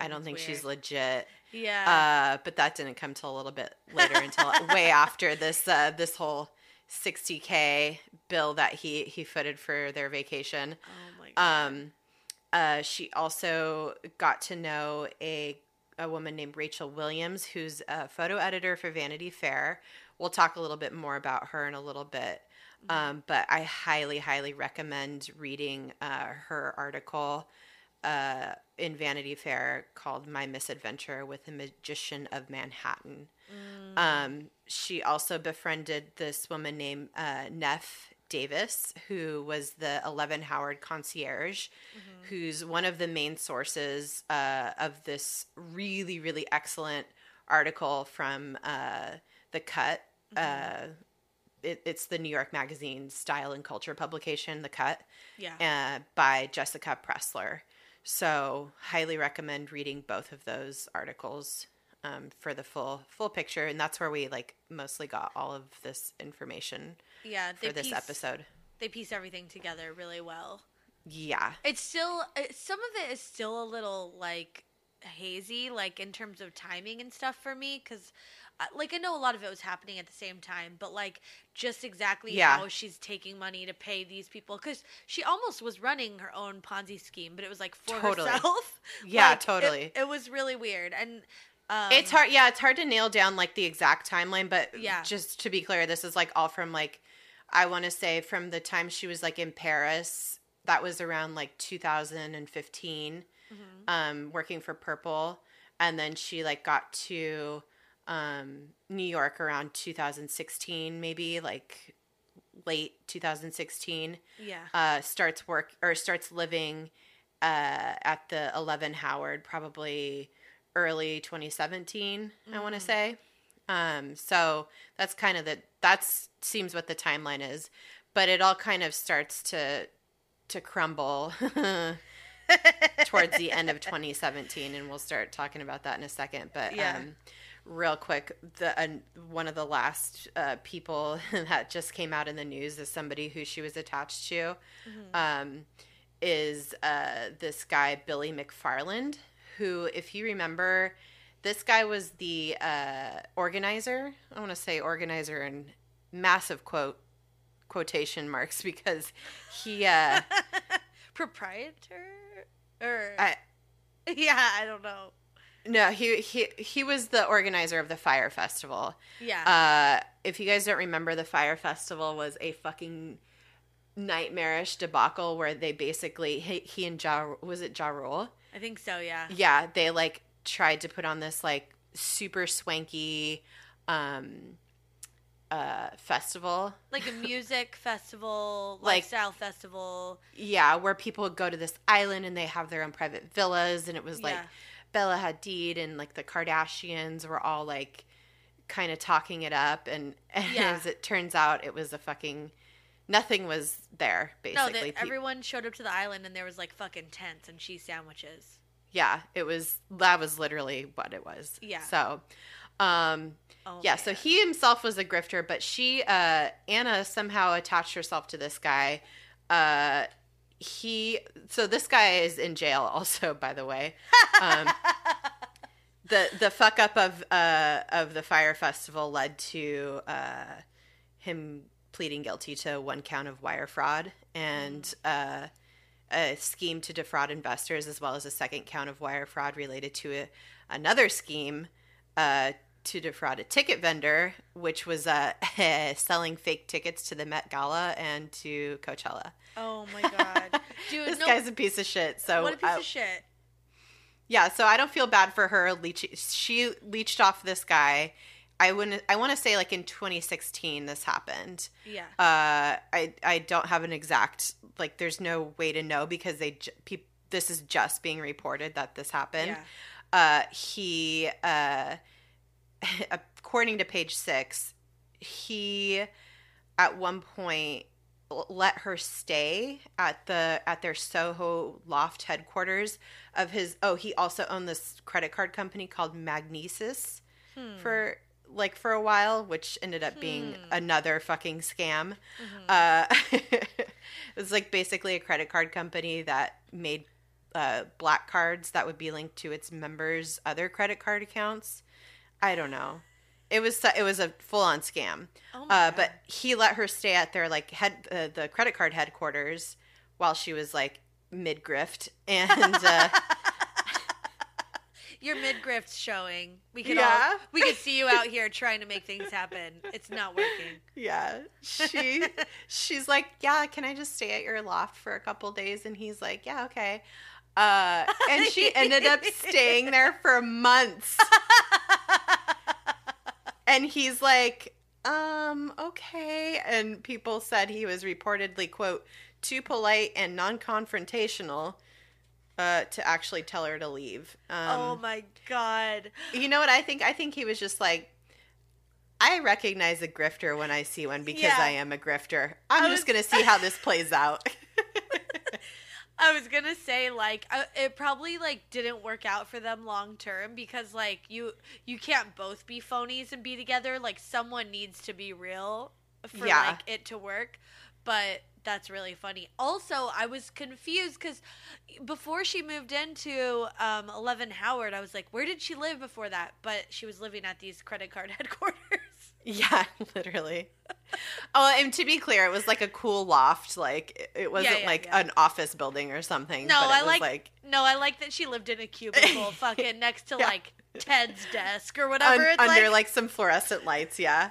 i don't Sounds think she's legit yeah uh, but that didn't come till a little bit later, until way after this uh, this whole 60k bill that he he footed for their vacation. oh my god Um, uh, she also got to know a a woman named Rachel Williams, who's a photo editor for Vanity Fair. We'll talk a little bit more about her in a little bit. Um, but I highly, highly recommend reading uh, her article uh, in Vanity Fair called My Misadventure with the Magician of Manhattan. Mm. Um, she also befriended this woman named uh, Neff Davis, who was the 11 Howard concierge, who's one of the main sources uh, of this really, really excellent article from uh, The Cut. Uh, it, it's the New York Magazine style and culture publication, The Cut yeah uh, by Jessica Pressler. So, highly recommend reading both of those articles um, for the full full picture, and that's where we like mostly got all of this information yeah for this piece, episode. they piece everything together really well Yeah, It's still it, some of it is still a little like hazy, like in terms of timing and stuff for me, because like I know a lot of it was happening at the same time, but like just exactly Yeah. how she's taking money to pay these people, because she almost was running her own Ponzi scheme, but it was like for Totally. herself. Yeah, Like, totally. It, was really weird, and um, it's hard. Yeah, it's hard to nail down like the exact timeline, but Yeah. just to be clear, this is like all from like I want to say from the time she was like in Paris. That was around like 2015. Mhm. um, working for Purple, and then she like got to um, New York around 2016, maybe like late 2016. Yeah, Uh, starts work or starts living uh, at the 11 Howard, probably early 2017. I want to say. Um, so that's kind of the that's seems what the timeline is, but it all kind of starts to to crumble towards the end of 2017 and we'll start talking about that in a second but Yeah. um real quick the uh, one of the last uh, people that just came out in the news is somebody who she was attached to Mhm. um is uh this guy Billy McFarland who if you remember this guy was the uh organizer I want to say organizer in massive quote quotation marks because he uh proprietor or I, yeah, I don't know. No, he he he was the organizer of the Fyre Festival. Yeah, Uh, if you guys don't remember, the Fyre Festival was a fucking nightmarish debacle where they basically he, he and Ja was it Ja Rule? I think so. Yeah, Yeah, they like tried to put on this like super swanky um uh festival. like a music festival, Like- lifestyle festival. Yeah, where people would go to this island and they have their own private villas and it was like Yeah. Bella Hadid and like the Kardashians were all like kind of talking it up and, and Yeah. as it turns out it was a fucking nothing was there No, basically. that Pe- everyone showed up to the island and there was like fucking tents and cheese sandwiches. yeah, it was that was literally what it was. Yeah. So, um, Oh, yeah. So he himself was a grifter, but she, uh, Anna, somehow attached herself to this guy. Uh, he. So this guy is in jail, also. By the way. Um, the the fuck up of uh of the Fyre Festival led to uh him pleading guilty to one count of wire fraud and uh a scheme to defraud investors as well as a second count of wire fraud related to a, another scheme uh to defraud a ticket vendor which was uh selling fake tickets to the Met Gala and to Coachella. Oh my god, dude! This no, guy's a piece of shit. So what a piece I- of shit. yeah, so I don't feel bad for her. Leech, she leached off this guy. I wouldn't. I want to say like in 2016 this happened. Yeah. Uh, I I don't have an exact like. There's no way to know because they this is just being reported that this happened. Yeah. Uh, he uh, according to page six, he at one point let her stay at the at their Soho loft headquarters of his oh he also owned this credit card company called Magnises Hmm. for like for a while which ended up being Hmm. another fucking scam Mhm. uh it was like basically a credit card company that made uh black cards that would be linked to its members other credit card accounts i don't know it was it was a full-on scam oh uh, but he let her stay at their like head uh, the credit card headquarters while she was like mid grift and uh, your midriff's showing. We could Yeah. all we could see you out here trying to make things happen. It's not working. yeah she she's like yeah can i just stay at your loft for a couple days and he's like yeah okay uh and she ended up staying there for months and he's like um okay and people said he was reportedly quote too polite and non-confrontational uh to actually tell her to leave um oh my god. you know what I think? I think he was just like, I recognize a grifter when I see one because Yeah. I am a grifter. I'm I just gonna see how this plays out. I was gonna say like I, it probably like didn't work out for them long term because like you you can't both be phonies and be together. Like someone needs to be real for Yeah. like it to work. But that's really funny. Also, I was confused because before she moved into um, Eleven Howard, I was like, where did she live before that? But she was living at these credit card headquarters. Yeah, literally. Oh, and to be clear, it was like a cool loft. Like it- wasn't yeah, like yeah. an office building or something. No, but it I was like- like no, I like that she lived in a cubicle, fucking next to Yeah. like Ted's desk or un- whatever. it's under like, like, some fluorescent lights. Yeah.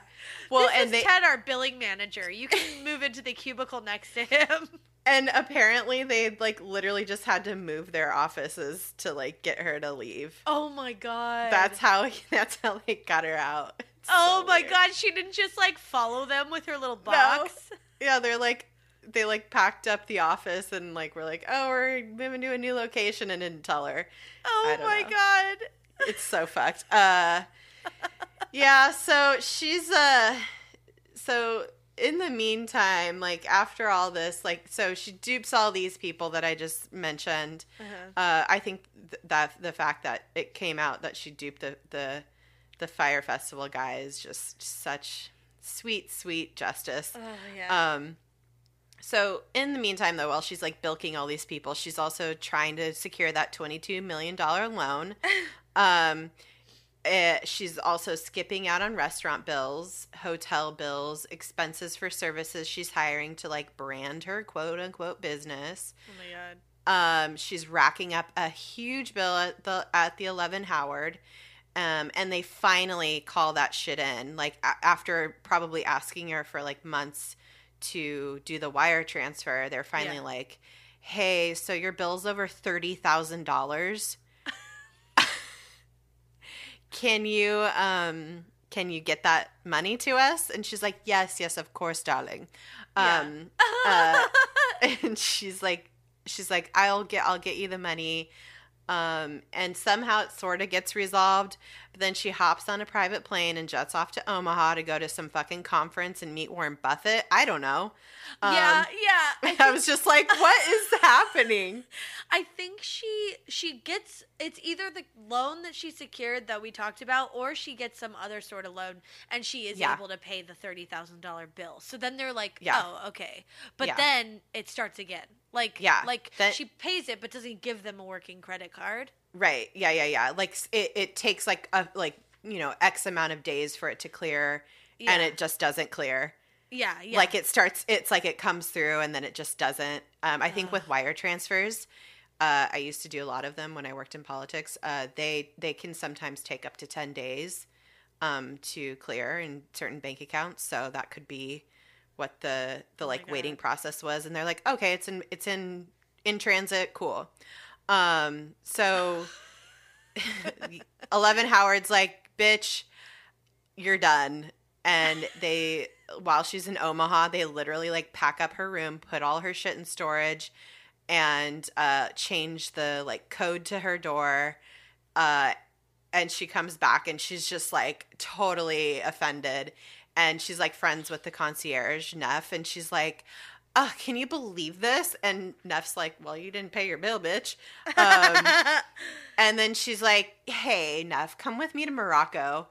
Well, this and is they Ted, our billing manager. You can move into the cubicle next to him. and apparently they like literally just had to move their offices to like get her to leave. Oh my god. That's how that's how they got her out. Oh so my weird. god, she didn't just like follow them with her little box. Yeah, they're like they like packed up the office and like we're like, oh, we're moving to a new location and didn't tell her. Oh my know. god. It's so fucked. Uh, yeah. So she's uh, so in the meantime, like after all this, like so she dupes all these people that I just mentioned. Uh-huh. Uh, I think th- that the fact that it came out that she duped the the the Fyre Festival guy is just such sweet, sweet justice. Oh yeah. Um, so in the meantime, though, while she's like bilking all these people, she's also trying to secure that twenty-two million dollar loan. um, eh, she's also skipping out on restaurant bills, hotel bills, expenses for services she's hiring to like brand her quote unquote business. oh my god. Um, she's racking up a huge bill at the at the Eleven Howard. Um, and they finally call that shit in, like a- after probably asking her for like months to do the wire transfer. They're finally Yeah. like, "Hey, so your bill's over thirty thousand dollars. Can you um can you get that money to us?" And she's like, "Yes, yes, of course, darling." Yeah. Um, uh, and she's like she's like i'll get i'll get you the money Um, and somehow it sort of gets resolved. But then she hops on a private plane and jets off to Omaha to go to some fucking conference and meet Warren Buffett. I don't know. Um, yeah, yeah. I, I, was just like, what is happening? I think she she gets it's either the loan that she secured that we talked about, or she gets some other sort of loan, and she is Yeah. able to pay the thirty thousand dollar bill. So then they're like, Yeah. oh, okay. But Yeah. then it starts again. Like, Yeah, like that- she pays it, but doesn't give them a working credit card. Right. Yeah, yeah, yeah. Like it, it takes like a like, you know, X amount of days for it to clear Yeah. and it just doesn't clear. Yeah, yeah. Like it starts it's like it comes through and then it just doesn't. Um I think Ugh. with wire transfers, uh I used to do a lot of them when I worked in politics. Uh they they can sometimes take up to 10 days um to clear in certain bank accounts, so that could be what the the Oh like waiting process was and they're like, "Okay, it's in it's in in transit, cool." Um so 11 Howard's like, bitch, you're done. And they, while she's in Omaha, they literally like pack up her room, put all her shit in storage, and uh, change the like code to her door. Uh, and she comes back and she's just like totally offended. And she's like friends with the concierge, Neff. And she's like, oh, can you believe this? And Neff's like, well, you didn't pay your bill, bitch. Um, and then she's like, "Hey, Neff, come with me to Morocco.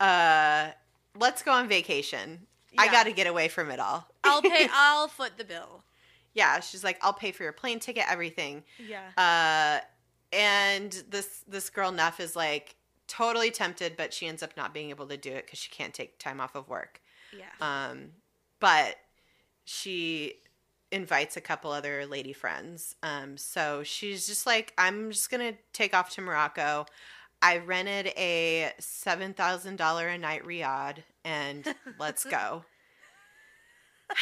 Uh, let's go on vacation. I got to get away from it all." I'll pay. I'll foot the bill. yeah, she's like, "I'll pay for your plane ticket, everything." Yeah. Uh, and this this girl Neff is like totally tempted, but she ends up not being able to do it because she can't take time off of work. Yeah. Um, but she invites a couple other lady friends. Um, so she's just like, I'm just gonna take off to Morocco. I rented a seven thousand dollar a night riad, and let's go.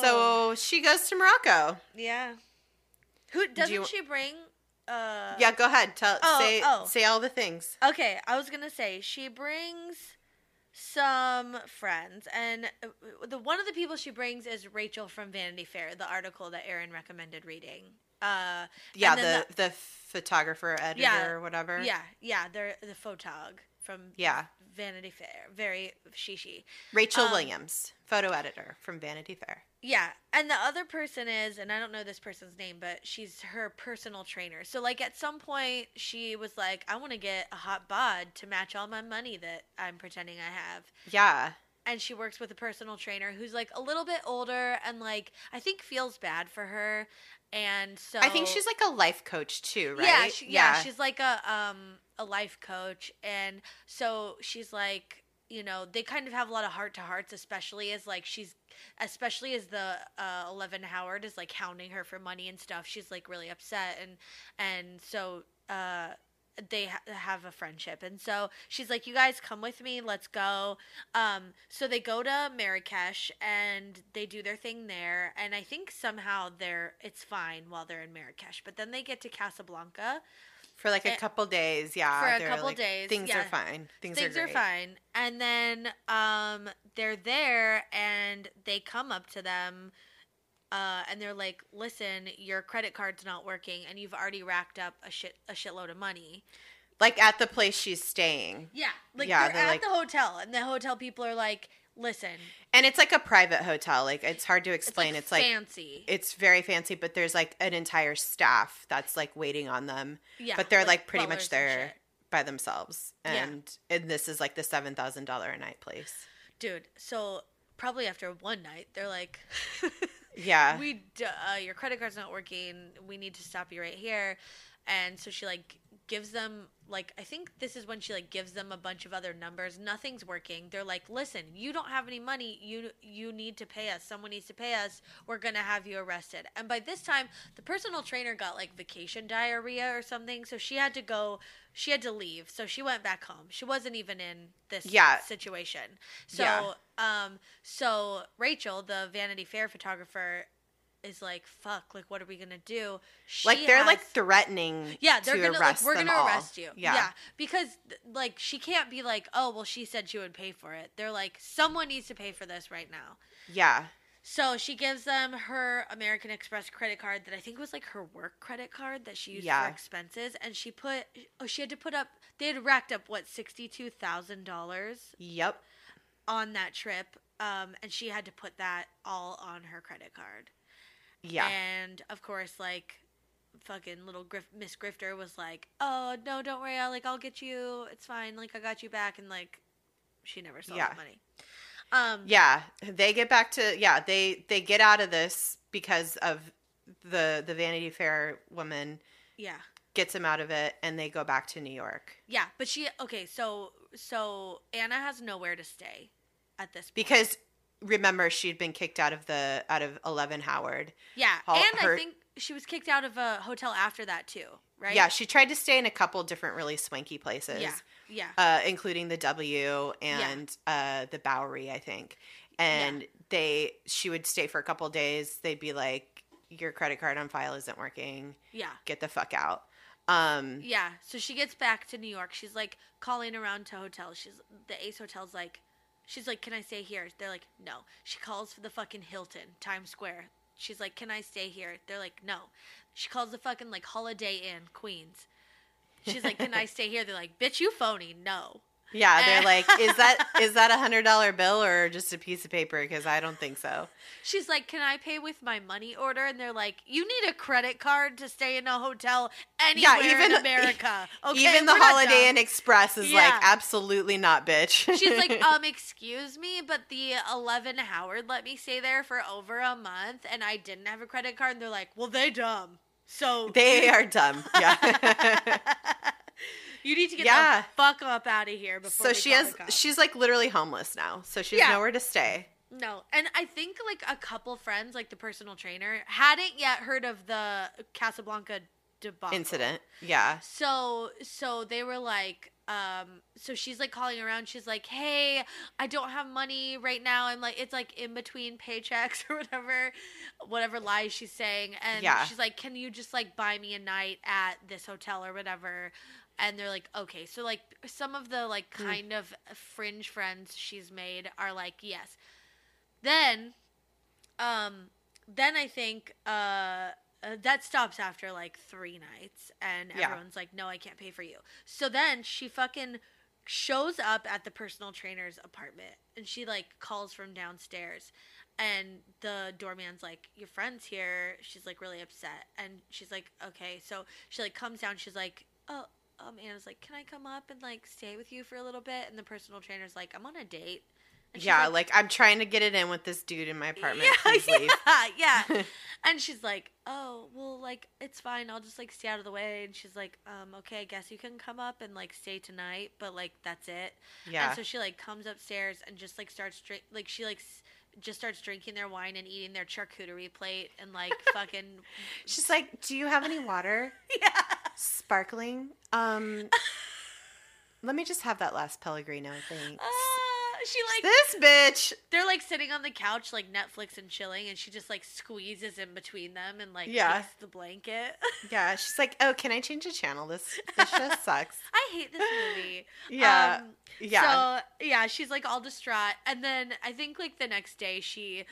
So she goes to Morocco. yeah. Who doesn't you- she bring? Uh, Yeah, go ahead. Tell Oh, say oh. say all the things. Okay, I was gonna say she brings some friends, and uh, the one of the people she brings is Rachel from Vanity Fair, the article that Erin recommended reading. Uh, Yeah, then the, the photographer, editor, Yeah, or whatever. yeah, yeah, they're the photog from Yeah. Vanity Fair, very shishi. Rachel Um, Williams, photo editor from Vanity Fair. Yeah, and the other person is, and I don't know this person's name, but she's her personal trainer. So, like, at some point, she was like, I want to get a hot bod to match all my money that I'm pretending I have. Yeah. And she works with a personal trainer who's, like, a little bit older and, like, I think feels bad for her. And so. I think she's like a life coach too, right? Yeah, she, yeah, she's like a um a life coach, and so she's like, you know, they kind of have a lot of heart to hearts, especially as like she's, especially as the uh, Eleven Howard is like hounding her for money and stuff. She's like really upset, and and so uh they ha- have a friendship and so she's like you guys come with me let's go um so they go to marrakesh and they do their thing there and i think somehow they're it's fine while they're in marrakesh but then they get to casablanca for like a Eh, couple days. Yeah, for a couple like, days, Things yeah. are fine. Things, things, are, are, fine and then um they're there and they come up to them uh, and they're like, "Listen, your credit card's not working, and you've already racked up a shit a shitload of money." Like at the place she's staying, Yeah, like Yeah, they're, they're at like- the hotel, and the hotel people are like, "Listen, and it's like a private hotel. Like it's hard to it's explain. like It's like, fancy." it's very fancy, but there's like an entire staff that's like waiting on them. yeah, but they're like, pretty much there by themselves, Yeah. and and this is like the seven thousand dollar a night place. dude. So probably after one night, they're like, Yeah, we uh, your credit card's not working we need to stop you right here and so she like gives them like i think this is when she like gives them a bunch of other numbers. Nothing's working. They're like listen you don't have any money. You you need to pay us. Someone needs to pay us. We're gonna have you arrested. And by this time the personal trainer got like vacation diarrhea or something so she had to go she had to leave. So she went back home. She wasn't even in this Yeah. situation. So Yeah. um so rachel the vanity fair photographer is like fuck like what are we gonna do she like they're like threatening. yeah they're to gonna like we're gonna all. arrest you Yeah. yeah. because like she can't be like oh well she said she would pay for it they're like someone needs to pay for this right now yeah. So she gives them her American Express credit card that I think was like her work credit card that she used Yeah. for expenses, and she put oh she had to put up they had racked up what sixty two thousand dollars Yep. on that trip, um, and she had to put that all on her credit card. Yeah. And of course, like fucking little Grif- Miss Grifter was like, "Oh no, don't worry, I'll like I'll get you. It's fine. Like I got you back." And like she never saw Yeah. the money. Um, yeah. They get back to yeah, they they get out of this because of the the Vanity Fair woman yeah, gets them out of it and they go back to New York. yeah. But she okay. So so Anna has nowhere to stay at this point. Because remember she'd been kicked out of the out of 11 Howard. yeah, Hol- and her- I think she was kicked out of a hotel after that too, right? Yeah, she tried to stay in a couple different really swanky places. yeah, yeah. uh, including the W and uh, the Bowery, I think. And they, she would stay for a couple days. They'd be like, "Your credit card on file isn't working. yeah. Get the fuck out." Um, Yeah, so she gets back to New York. She's like calling around to hotels. She's the Ace Hotel's like, she's like, "Can I stay here?" They're like, "No." She calls for the fucking Hilton, Times Square. She's like, "Can I stay here?" They're like, "No." She calls the fucking like Holiday Inn, Queens. She's like, "Can I stay here?" They're like, "Bitch, you phony, no." Yeah, they're like, "Is that is that a hundred dollar bill or just a piece of paper?" Because I don't think so. She's like, "Can I pay with my money order?" And they're like, "You need a credit card to stay in a hotel anywhere even- in America." Okay, Even the Holiday. Inn Express is Yeah. like, absolutely not, bitch. She's like, um, excuse me, but the 11 Howard let me stay there for over a month and I didn't have a credit card. And they're like, well, they dumb. So they are dumb. Yeah. You need to get Yeah. the fuck up out of here before so she has, she's like literally homeless now. So she's Yeah. nowhere to stay. No. And I think like a couple friends, like the personal trainer, hadn't yet heard of the Casablanca debacle. Incident. Yeah. So so they were like um so she's like calling around she's like hey i don't have money right now i'm like it's like in between paychecks or whatever whatever lies she's saying and Yeah. she's like can you just like buy me a night at this hotel or whatever and they're like okay so like some of the like Hmm. kind of fringe friends she's made are like yes then um then i think uh uh, that stops after like three nights, and Yeah. everyone's like, "No, I can't pay for you." So then she fucking shows up at the personal trainer's apartment, and she like calls from downstairs, and the doorman's like, "Your friend's here." She's like really upset, and she's like, "Okay." So she like comes down. She's like, "Oh." Um, Anna's like, "Can I come up and like stay with you for a little bit?" And the personal trainer's like, "I'm on a date." And Yeah, like, I'm trying to get it in with this dude in my apartment. yeah, yeah, yeah. and she's like, "Oh, well, like it's fine. I'll just like stay out of the way." And she's like, "Um, okay, I guess you can come up and like stay tonight, but like that's it." Yeah. And so she like comes upstairs and just like starts drink, like she like just starts drinking their wine and eating their charcuterie plate and like fucking She's like, "Do you have any water? yeah. Sparkling? Um, let me just have that last Pellegrino, thanks." She like this bitch. they're like sitting on the couch like Netflix and chilling, and she just like squeezes in between them and like Yeah. takes the blanket. Yeah, she's like, "Oh, can I change the channel? This this show sucks." I hate this movie. Yeah, Um, yeah, So yeah, she's like all distraught, and then I think like the next day she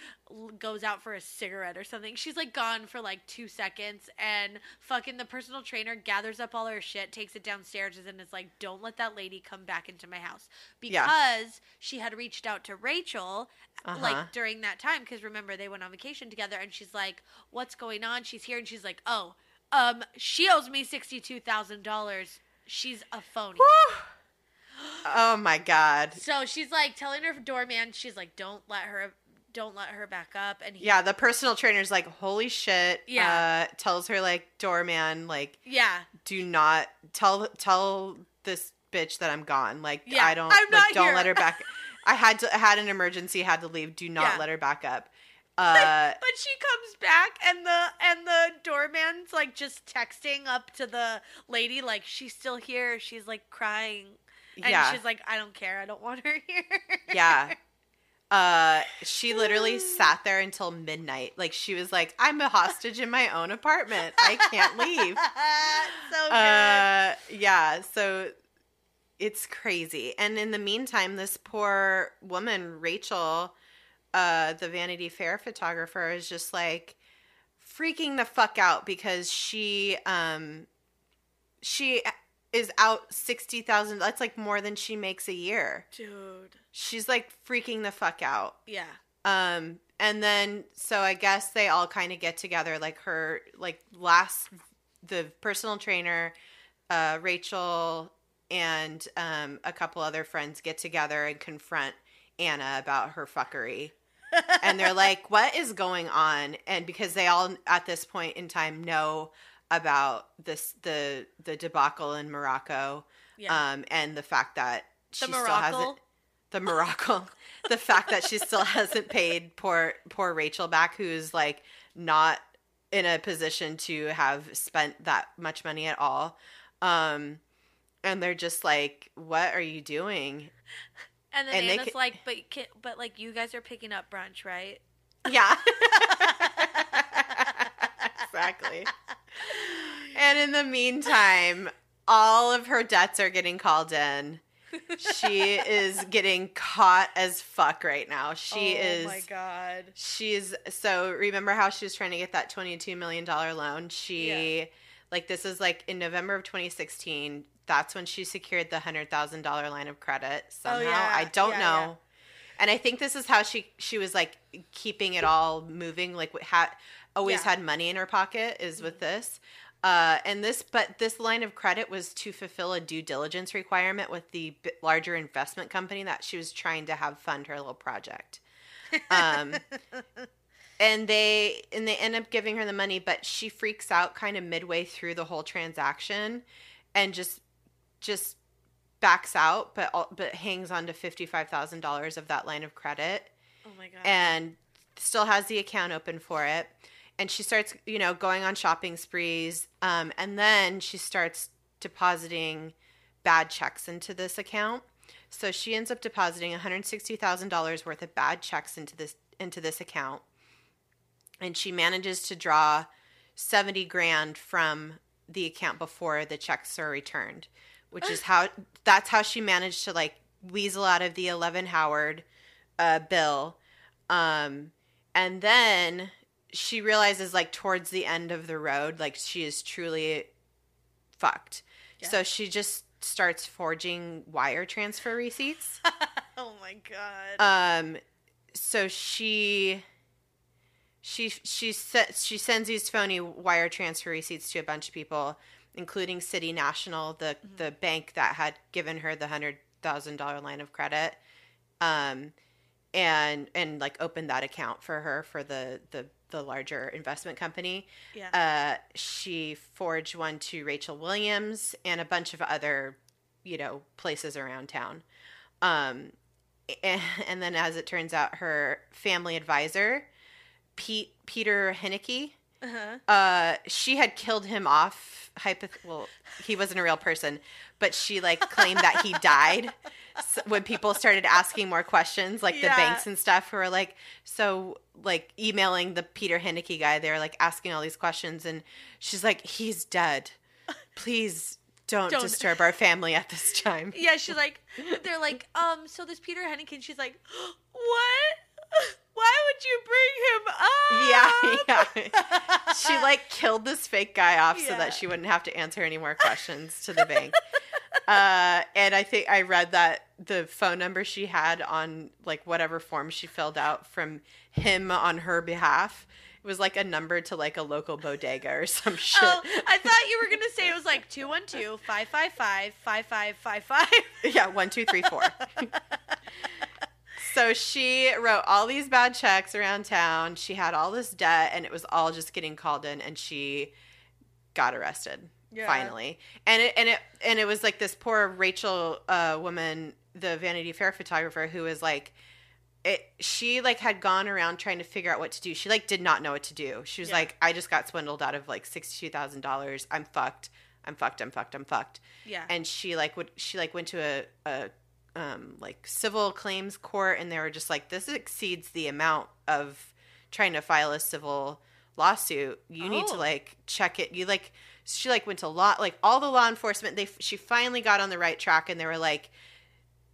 goes out for a cigarette or something. She's like gone for like two seconds, and fucking the personal trainer gathers up all her shit, takes it downstairs, and is like, "Don't let that lady come back into my house," because Yeah. she had reached out to Rachel Uh-huh. like during that time because remember they went on vacation together, and she's like, "What's going on?" She's here, and she's like, "Oh." Um, she owes me sixty-two thousand dollars. She's a phony. oh my god. So she's like telling her doorman, she's like, "Don't let her, don't let her back up." And he, Yeah, the personal trainer's like, "Holy shit!" Yeah. uh, tells her like, "Doorman, like, yeah, do not tell tell this bitch that I'm gone. Like, Yeah, I don't, like, don't here." let her back. I had to, I had an emergency, had to leave. Do not Yeah. let her back up." Uh, but she comes back, and the and the doorman's like just texting up to the lady, like she's still here. She's like crying, and yeah, she's like, "I don't care. I don't want her here." yeah. Uh, she literally sat there until midnight. Like she was like, "I'm a hostage in my own apartment. I can't leave." so good. uh yeah so it's crazy and in the meantime this poor woman rachel uh, the Vanity Fair photographer is just like freaking the fuck out because she um she is out sixty thousand. That's like more than she makes a year. Dude. She's like freaking the fuck out. Yeah. Um, and then so I guess they all kind of get together, like her, like last the personal trainer, uh, Rachel, and um, a couple other friends get together and confront Anna about her fuckery. and they're like, "What is going on?" And because they all at this point in time know about this the the debacle in Morocco, Yeah. um, and the fact that she still hasn't the Morocco, the fact that she still hasn't paid poor poor Rachel back, who's like not in a position to have spent that much money at all. Um, and they're just like, "What are you doing?" And then and they Anna's ca- like, but can, but like you guys are picking up brunch, right? Yeah, exactly. And in the meantime, all of her debts are getting called in. She is getting caught as fuck right now. She oh is my god. She's so remember how she was trying to get that $22 million loan? She, Yeah. like, this is like in November of 2016. That's when she secured the $100,000 line of credit. Somehow. Oh, yeah. I don't Yeah, know. yeah. And I think this is how she she was like keeping it all moving, like had always had money in her pocket is with this. Uh, and this, but this line of credit was to fulfill a due diligence requirement with the larger investment company that she was trying to have fund her little project. Um, and they and they end up giving her the money, but she freaks out kind of midway through the whole transaction, and just just backs out, but but hangs on to fifty five thousand dollars of that line of credit Oh my god. and still has the account open for it. And she starts, you know, going on shopping sprees. Um, and then she starts depositing bad checks into this account. So she ends up depositing $160,000 worth of bad checks into this into this account. And she manages to draw 70 grand from the account before the checks are returned, which is how that's how she managed to like weasel out of the 11 Howard uh, bill. Um, and then she realizes like towards the end of the road, like she is truly fucked. Yeah. So she just starts forging wire transfer receipts. oh my god. Um, so she she she se- she sends these phony wire transfer receipts to a bunch of people, including City National, the the bank that had given her the hundred thousand dollar line of credit, um, and and like opened that account for her for the the the larger investment company. yeah. Uh, she forged one to Rachel Williams and a bunch of other, you know, places around town. Um, and, and then, as it turns out, her family advisor, Pete Peter Hennecke, uh-huh. uh, she had killed him off. Hypoth- well, he wasn't a real person, but she like claimed that he died. So when people started asking more questions, like the banks and stuff, who were like, so like emailing the Peter Hennecke guy, they were like asking all these questions, and she's like, he's dead. Please don't, Don't. disturb our family at this time. Yeah, she's like, they're like, um, so this Peter Henneken, she's like, what? Why would you bring him up? Yeah, yeah. She like killed this fake guy off so that she wouldn't have to answer any more questions to the bank. uh, and I think I read that the phone number she had on like whatever form she filled out from him on her behalf it was like a number to like a local bodega or some shit. Oh, I thought you were going to say it was like 212 555 5555. yeah, one, two, three, four. so she wrote all these bad checks around town. She had all this debt, and it was all just getting called in, and she got arrested Yeah. finally. And it and it and it was like this poor Rachel uh, woman, the Vanity Fair photographer, who was like. It, she like had gone around trying to figure out what to do. She like did not know what to do. She was Yeah. like, I just got swindled out of like sixty two thousand dollars. I'm fucked. I'm fucked. I'm fucked. I'm fucked Yeah. and she like would she like went to a, a um like civil claims court and they were just like this exceeds the amount of trying to file a civil lawsuit you need to Oh. like check it you like she like went to law like all the law enforcement they she finally got on the right track and they were like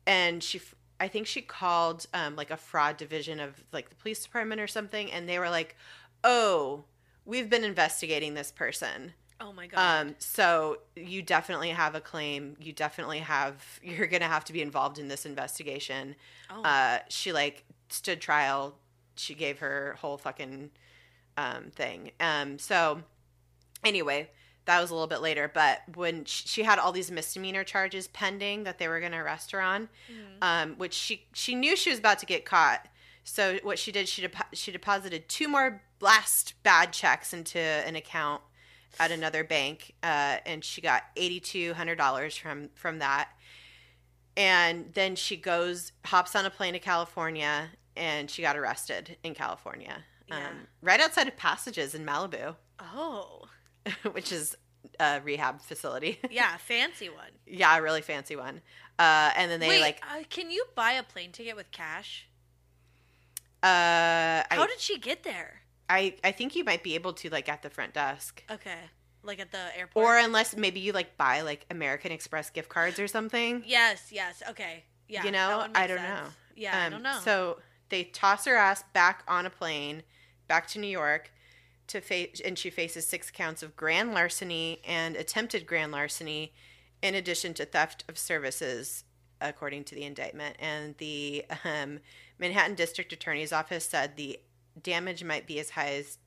and she I think she called um, like a fraud division of like the police department or something, and they were like, "Oh, we've been investigating this person." Oh my god. Um, so you definitely have a claim. You definitely have. You're gonna have to be involved in this investigation. oh. Uh, she like stood trial. She gave her whole fucking um, thing. Um, so anyway, that was a little bit later. But when sh- she had all these misdemeanor charges pending that they were gonna arrest her on, Mhm. um, which she she knew she was about to get caught. So what she did, she depo- she deposited two more last bad checks into an account at another bank, uh, and she got eighty two hundred dollars from from that. And then she goes, hops on a plane to California, and she got arrested in California, Yeah. um, right outside of Passages in Malibu, oh. which is a rehab facility. Yeah, fancy one. yeah, a really fancy one. Uh, and then they Wait, like, uh, can you buy a plane ticket with cash? uh, How I, did she get there? I I think you might be able to like at the front desk. Okay. Like at the airport. Or unless maybe you like buy like American Express gift cards or something. Yes, yes. Okay. Yeah. You know, I don't sense. know. Yeah, I Um, don't know. So they toss her ass back on a plane, back to New York, to face, and she faces six counts of grand larceny and attempted grand larceny, in addition to theft of services, according to the indictment. And the um, Manhattan District Attorney's Office said the damage might be as high as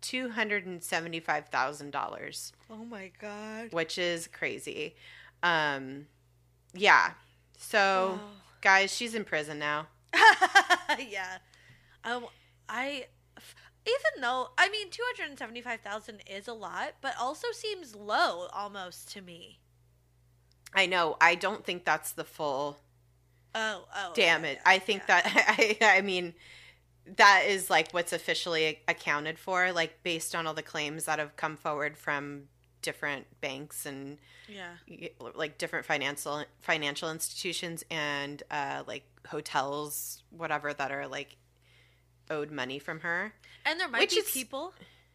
two hundred and seventy-five thousand dollars, oh my god. which is crazy. Um, yeah. So, guys, she's in prison now. yeah. Um, I, even though I mean, two hundred and seventy-five thousand is a lot, but also seems low almost to me. I know. I don't think that's the full Oh, oh. damn yeah, it. yeah, I think yeah. that I I mean that is like what's officially accounted for like based on all the claims that have come forward from different banks and Yeah. like different financial financial institutions and uh like hotels whatever that are like owed money from her. And there might Which be is- people.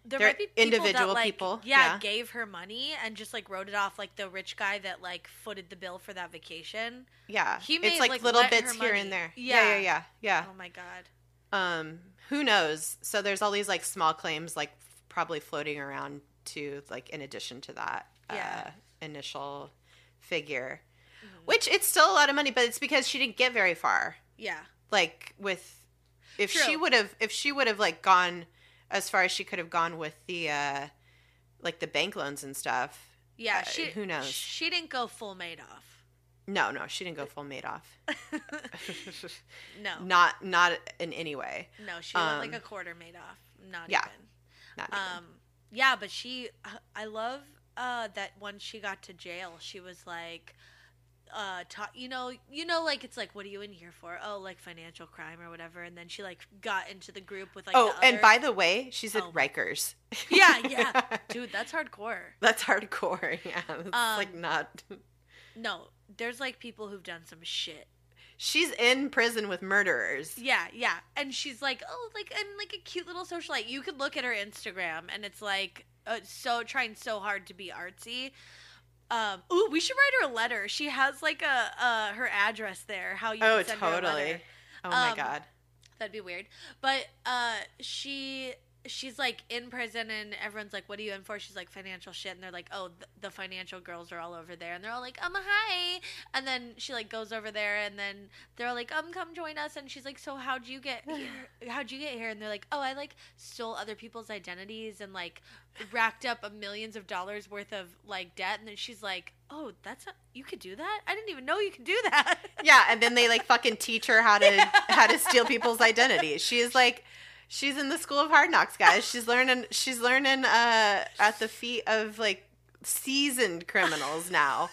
There they're might be people individual that, like, people, Yeah, yeah. gave her money and just like wrote it off like the rich guy that like footed the bill for that vacation. Yeah. He may, it's like, like, little bits here and there. Yeah, Yeah. yeah, yeah. Yeah. Oh my god. Um who knows so there's all these like small claims like f- probably floating around to like in addition to that Yeah. uh, initial figure Mhm. which it's still a lot of money but it's because she didn't get very far Yeah. like with if she would have if she would have like gone as far as she could have gone with the uh like the bank loans and stuff Yeah. Uh, she who knows? She didn't go full Madoff. No no she didn't go full Madoff no. not not in any way No, she went like Um, a quarter Madoff. Not yeah. even. not even. Um, yeah, but she, I love uh, that once she got to jail, she was like, uh, ta- you know, you know, like it's like, what are you in here for? Oh, like financial crime or whatever. And then she like got into the group with like, oh and by the way she's at Oh. Rikers yeah, yeah, dude, that's hardcore. That's hardcore. Yeah, it's like Um, not. No, there's like people who've done some shit. She's in prison with murderers. Yeah, yeah. And she's like, oh, like I'm like a cute little socialite. You could look at her Instagram, and it's like uh, so trying so hard to be artsy. Um, ooh, we should write her a letter. She has like a uh her address there. How you? Oh, send her a totally. letter. Oh my Um, god. That'd be weird. But uh, she she's like in prison, and everyone's like, "What are you in for?" She's like, "Financial shit," and they're like, "Oh, th- the financial girls are all over there," and they're all like, "Um, hi," and then she like goes over there, and then they're all like, "Um, come join us," and she's like, "So how'd you get here? How'd you get here?" And they're like, "Oh, I like stole other people's identities and like racked up a millions of dollars worth of like debt," and then she's like, "Oh, that's not, you could do that? I didn't even know you could do that." Yeah, and then they like fucking teach her how to how to steal people's identities. She is like, she's in the school of hard knocks, guys. She's learning. She's learning uh, at the feet of like seasoned criminals now.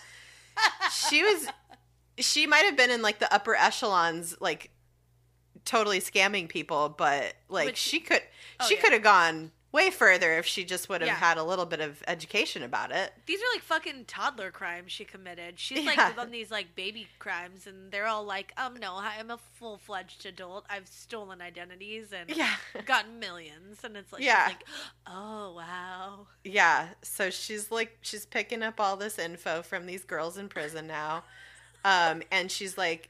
She was. She might have been in like the upper echelons, like totally scamming people, but like Which- she could. Oh, she yeah. could have gone way further if she just would have Yeah. had a little bit of education about it. These are like fucking toddler crimes she committed. She's like Yeah. on these like baby crimes, and they're all like, um, no, I am a full fledged adult. I've stolen identities and Yeah. gotten millions, and it's like, Yeah. like, oh wow, Yeah, so she's like she's picking up all this info from these girls in prison now. Um and she's like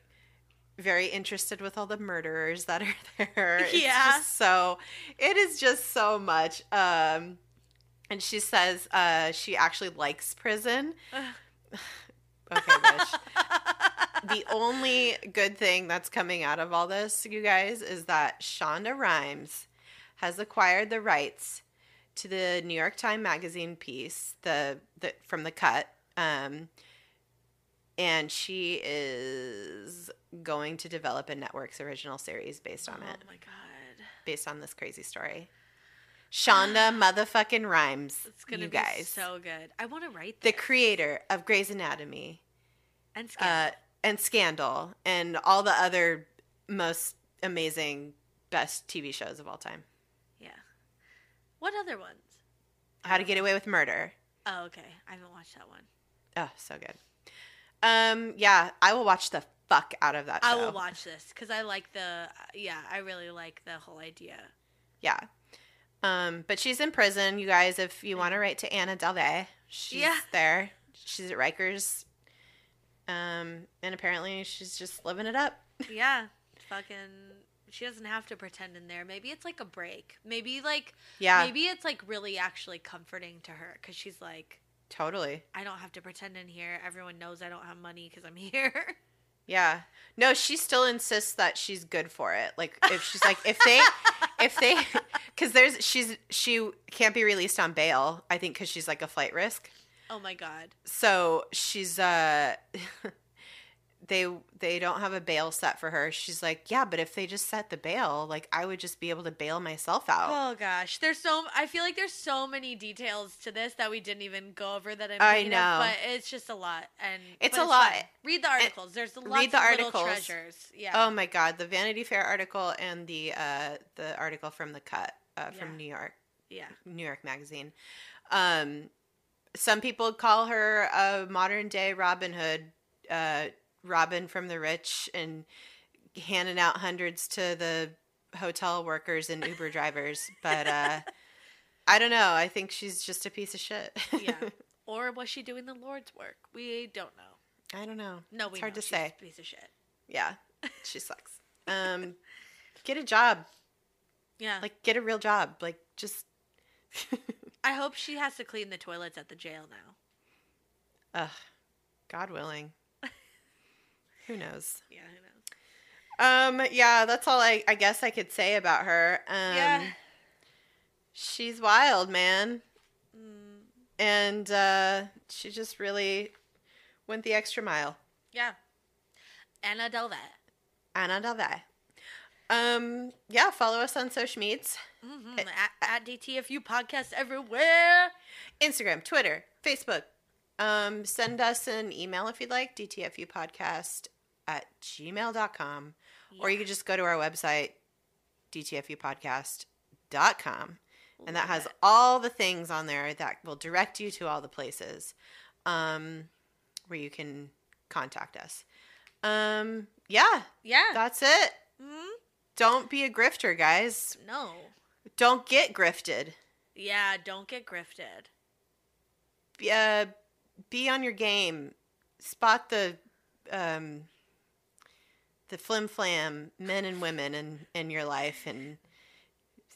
very interested with all the murderers that are there. It's Yeah. just so it is just so much. Um and she says uh she actually likes prison. Okay, bitch. the only good thing that's coming out of all this, you guys, is that Shonda Rhimes has acquired the rights to the New York Times Magazine piece, the, the from the cut, um, and she is going to develop a network's original series based on it. oh my god. based on this crazy story. Shonda motherfucking Rhimes, It's gonna you be guys, so good. I want to write the creator of Grey's Anatomy, and uh, Scandal. and Scandal and all the other most amazing, best TV shows of all time. yeah. What other ones? How to Get Away with Murder. Oh, okay. I haven't watched that one. Oh, so good. Um, yeah, I will watch the fuck out of that show. I will watch this because I like the. Yeah, I really like the whole idea. Yeah. Um, but she's in prison, you guys. If you want to write to Anna Delvey, she's Yeah. there. She's at Rikers. Um, and apparently she's just living it up. Yeah, fucking. She doesn't have to pretend in there. Maybe it's like a break. Maybe like Yeah, maybe it's like really actually comforting to her because she's like, totally. I don't have to pretend in here. Everyone knows I don't have money because I'm here. Yeah. No, she still insists that she's good for it. Like if she's like if they if they cuz there's she's she can't be released on bail, I think cuz she's like a flight risk. oh my god. So she's uh they they don't have a bail set for her. She's like, "Yeah, but if they just set the bail, like I would just be able to bail myself out." Oh gosh, there's so. I feel like there's so many details to this that we didn't even go over. That I'm I know. but it's just a lot, and It's a lot. fun. Read the articles. There's lots read the of little articles. treasures. Yeah. Oh my god, the Vanity Fair article and the uh the article from the Cut uh, from Yeah. New York. yeah. New York Magazine. Um, some people call her a modern day Robin Hood, uh, Robin from the rich, and handing out hundreds to the hotel workers and Uber drivers. But uh, I don't know. I think she's just a piece of shit. Yeah. Or was she doing the Lord's work? We don't know. I don't know. No, it's we hard know to she's say. a piece of shit. Yeah, she sucks. Um, get a job. Yeah. Like, get a real job. Like, just. I hope she has to clean the toilets at the jail now. Ugh, God willing. Who knows? Yeah. Who knows? Um, yeah, that's all I, I guess I could say about her. Um, Yeah. She's wild, man. Mm, And uh, she just really went the extra mile. yeah. Anna Delvey. Anna Delvey. Um, yeah, follow us on social medias. Mm-hmm. At, at DTFU podcast everywhere. Instagram, Twitter, Facebook. Um, send us an email if you'd like, dtfupodcast at gmail.com. Or you could just go to our website, dtfupodcast.com. And that has all the things on there that will direct you to all the places um, where you can contact us. Um, yeah, Yeah. that's it. Mhm. Don't be a grifter, guys. No. Don't get grifted. Yeah, don't get grifted. Be, uh, be on your game. Spot the um, the flim flam men and women in, in your life and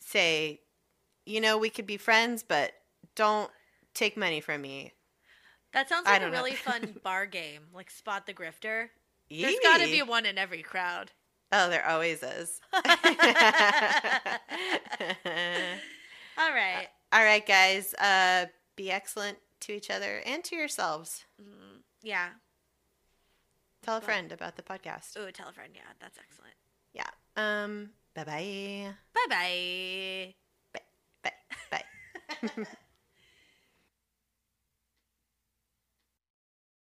say, you know, we could be friends, but don't take money from me. That sounds like a really fun bar game, like Spot the Grifter. There's got to be one in every crowd. Oh, there always is. All right. All right, guys. Uh, be excellent to each other and to yourselves. Mm, yeah. Tell a friend about the podcast. Oh, tell a friend. Yeah, that's excellent. Yeah. Um. Bye bye. bye. Bye bye. Bye. Bye.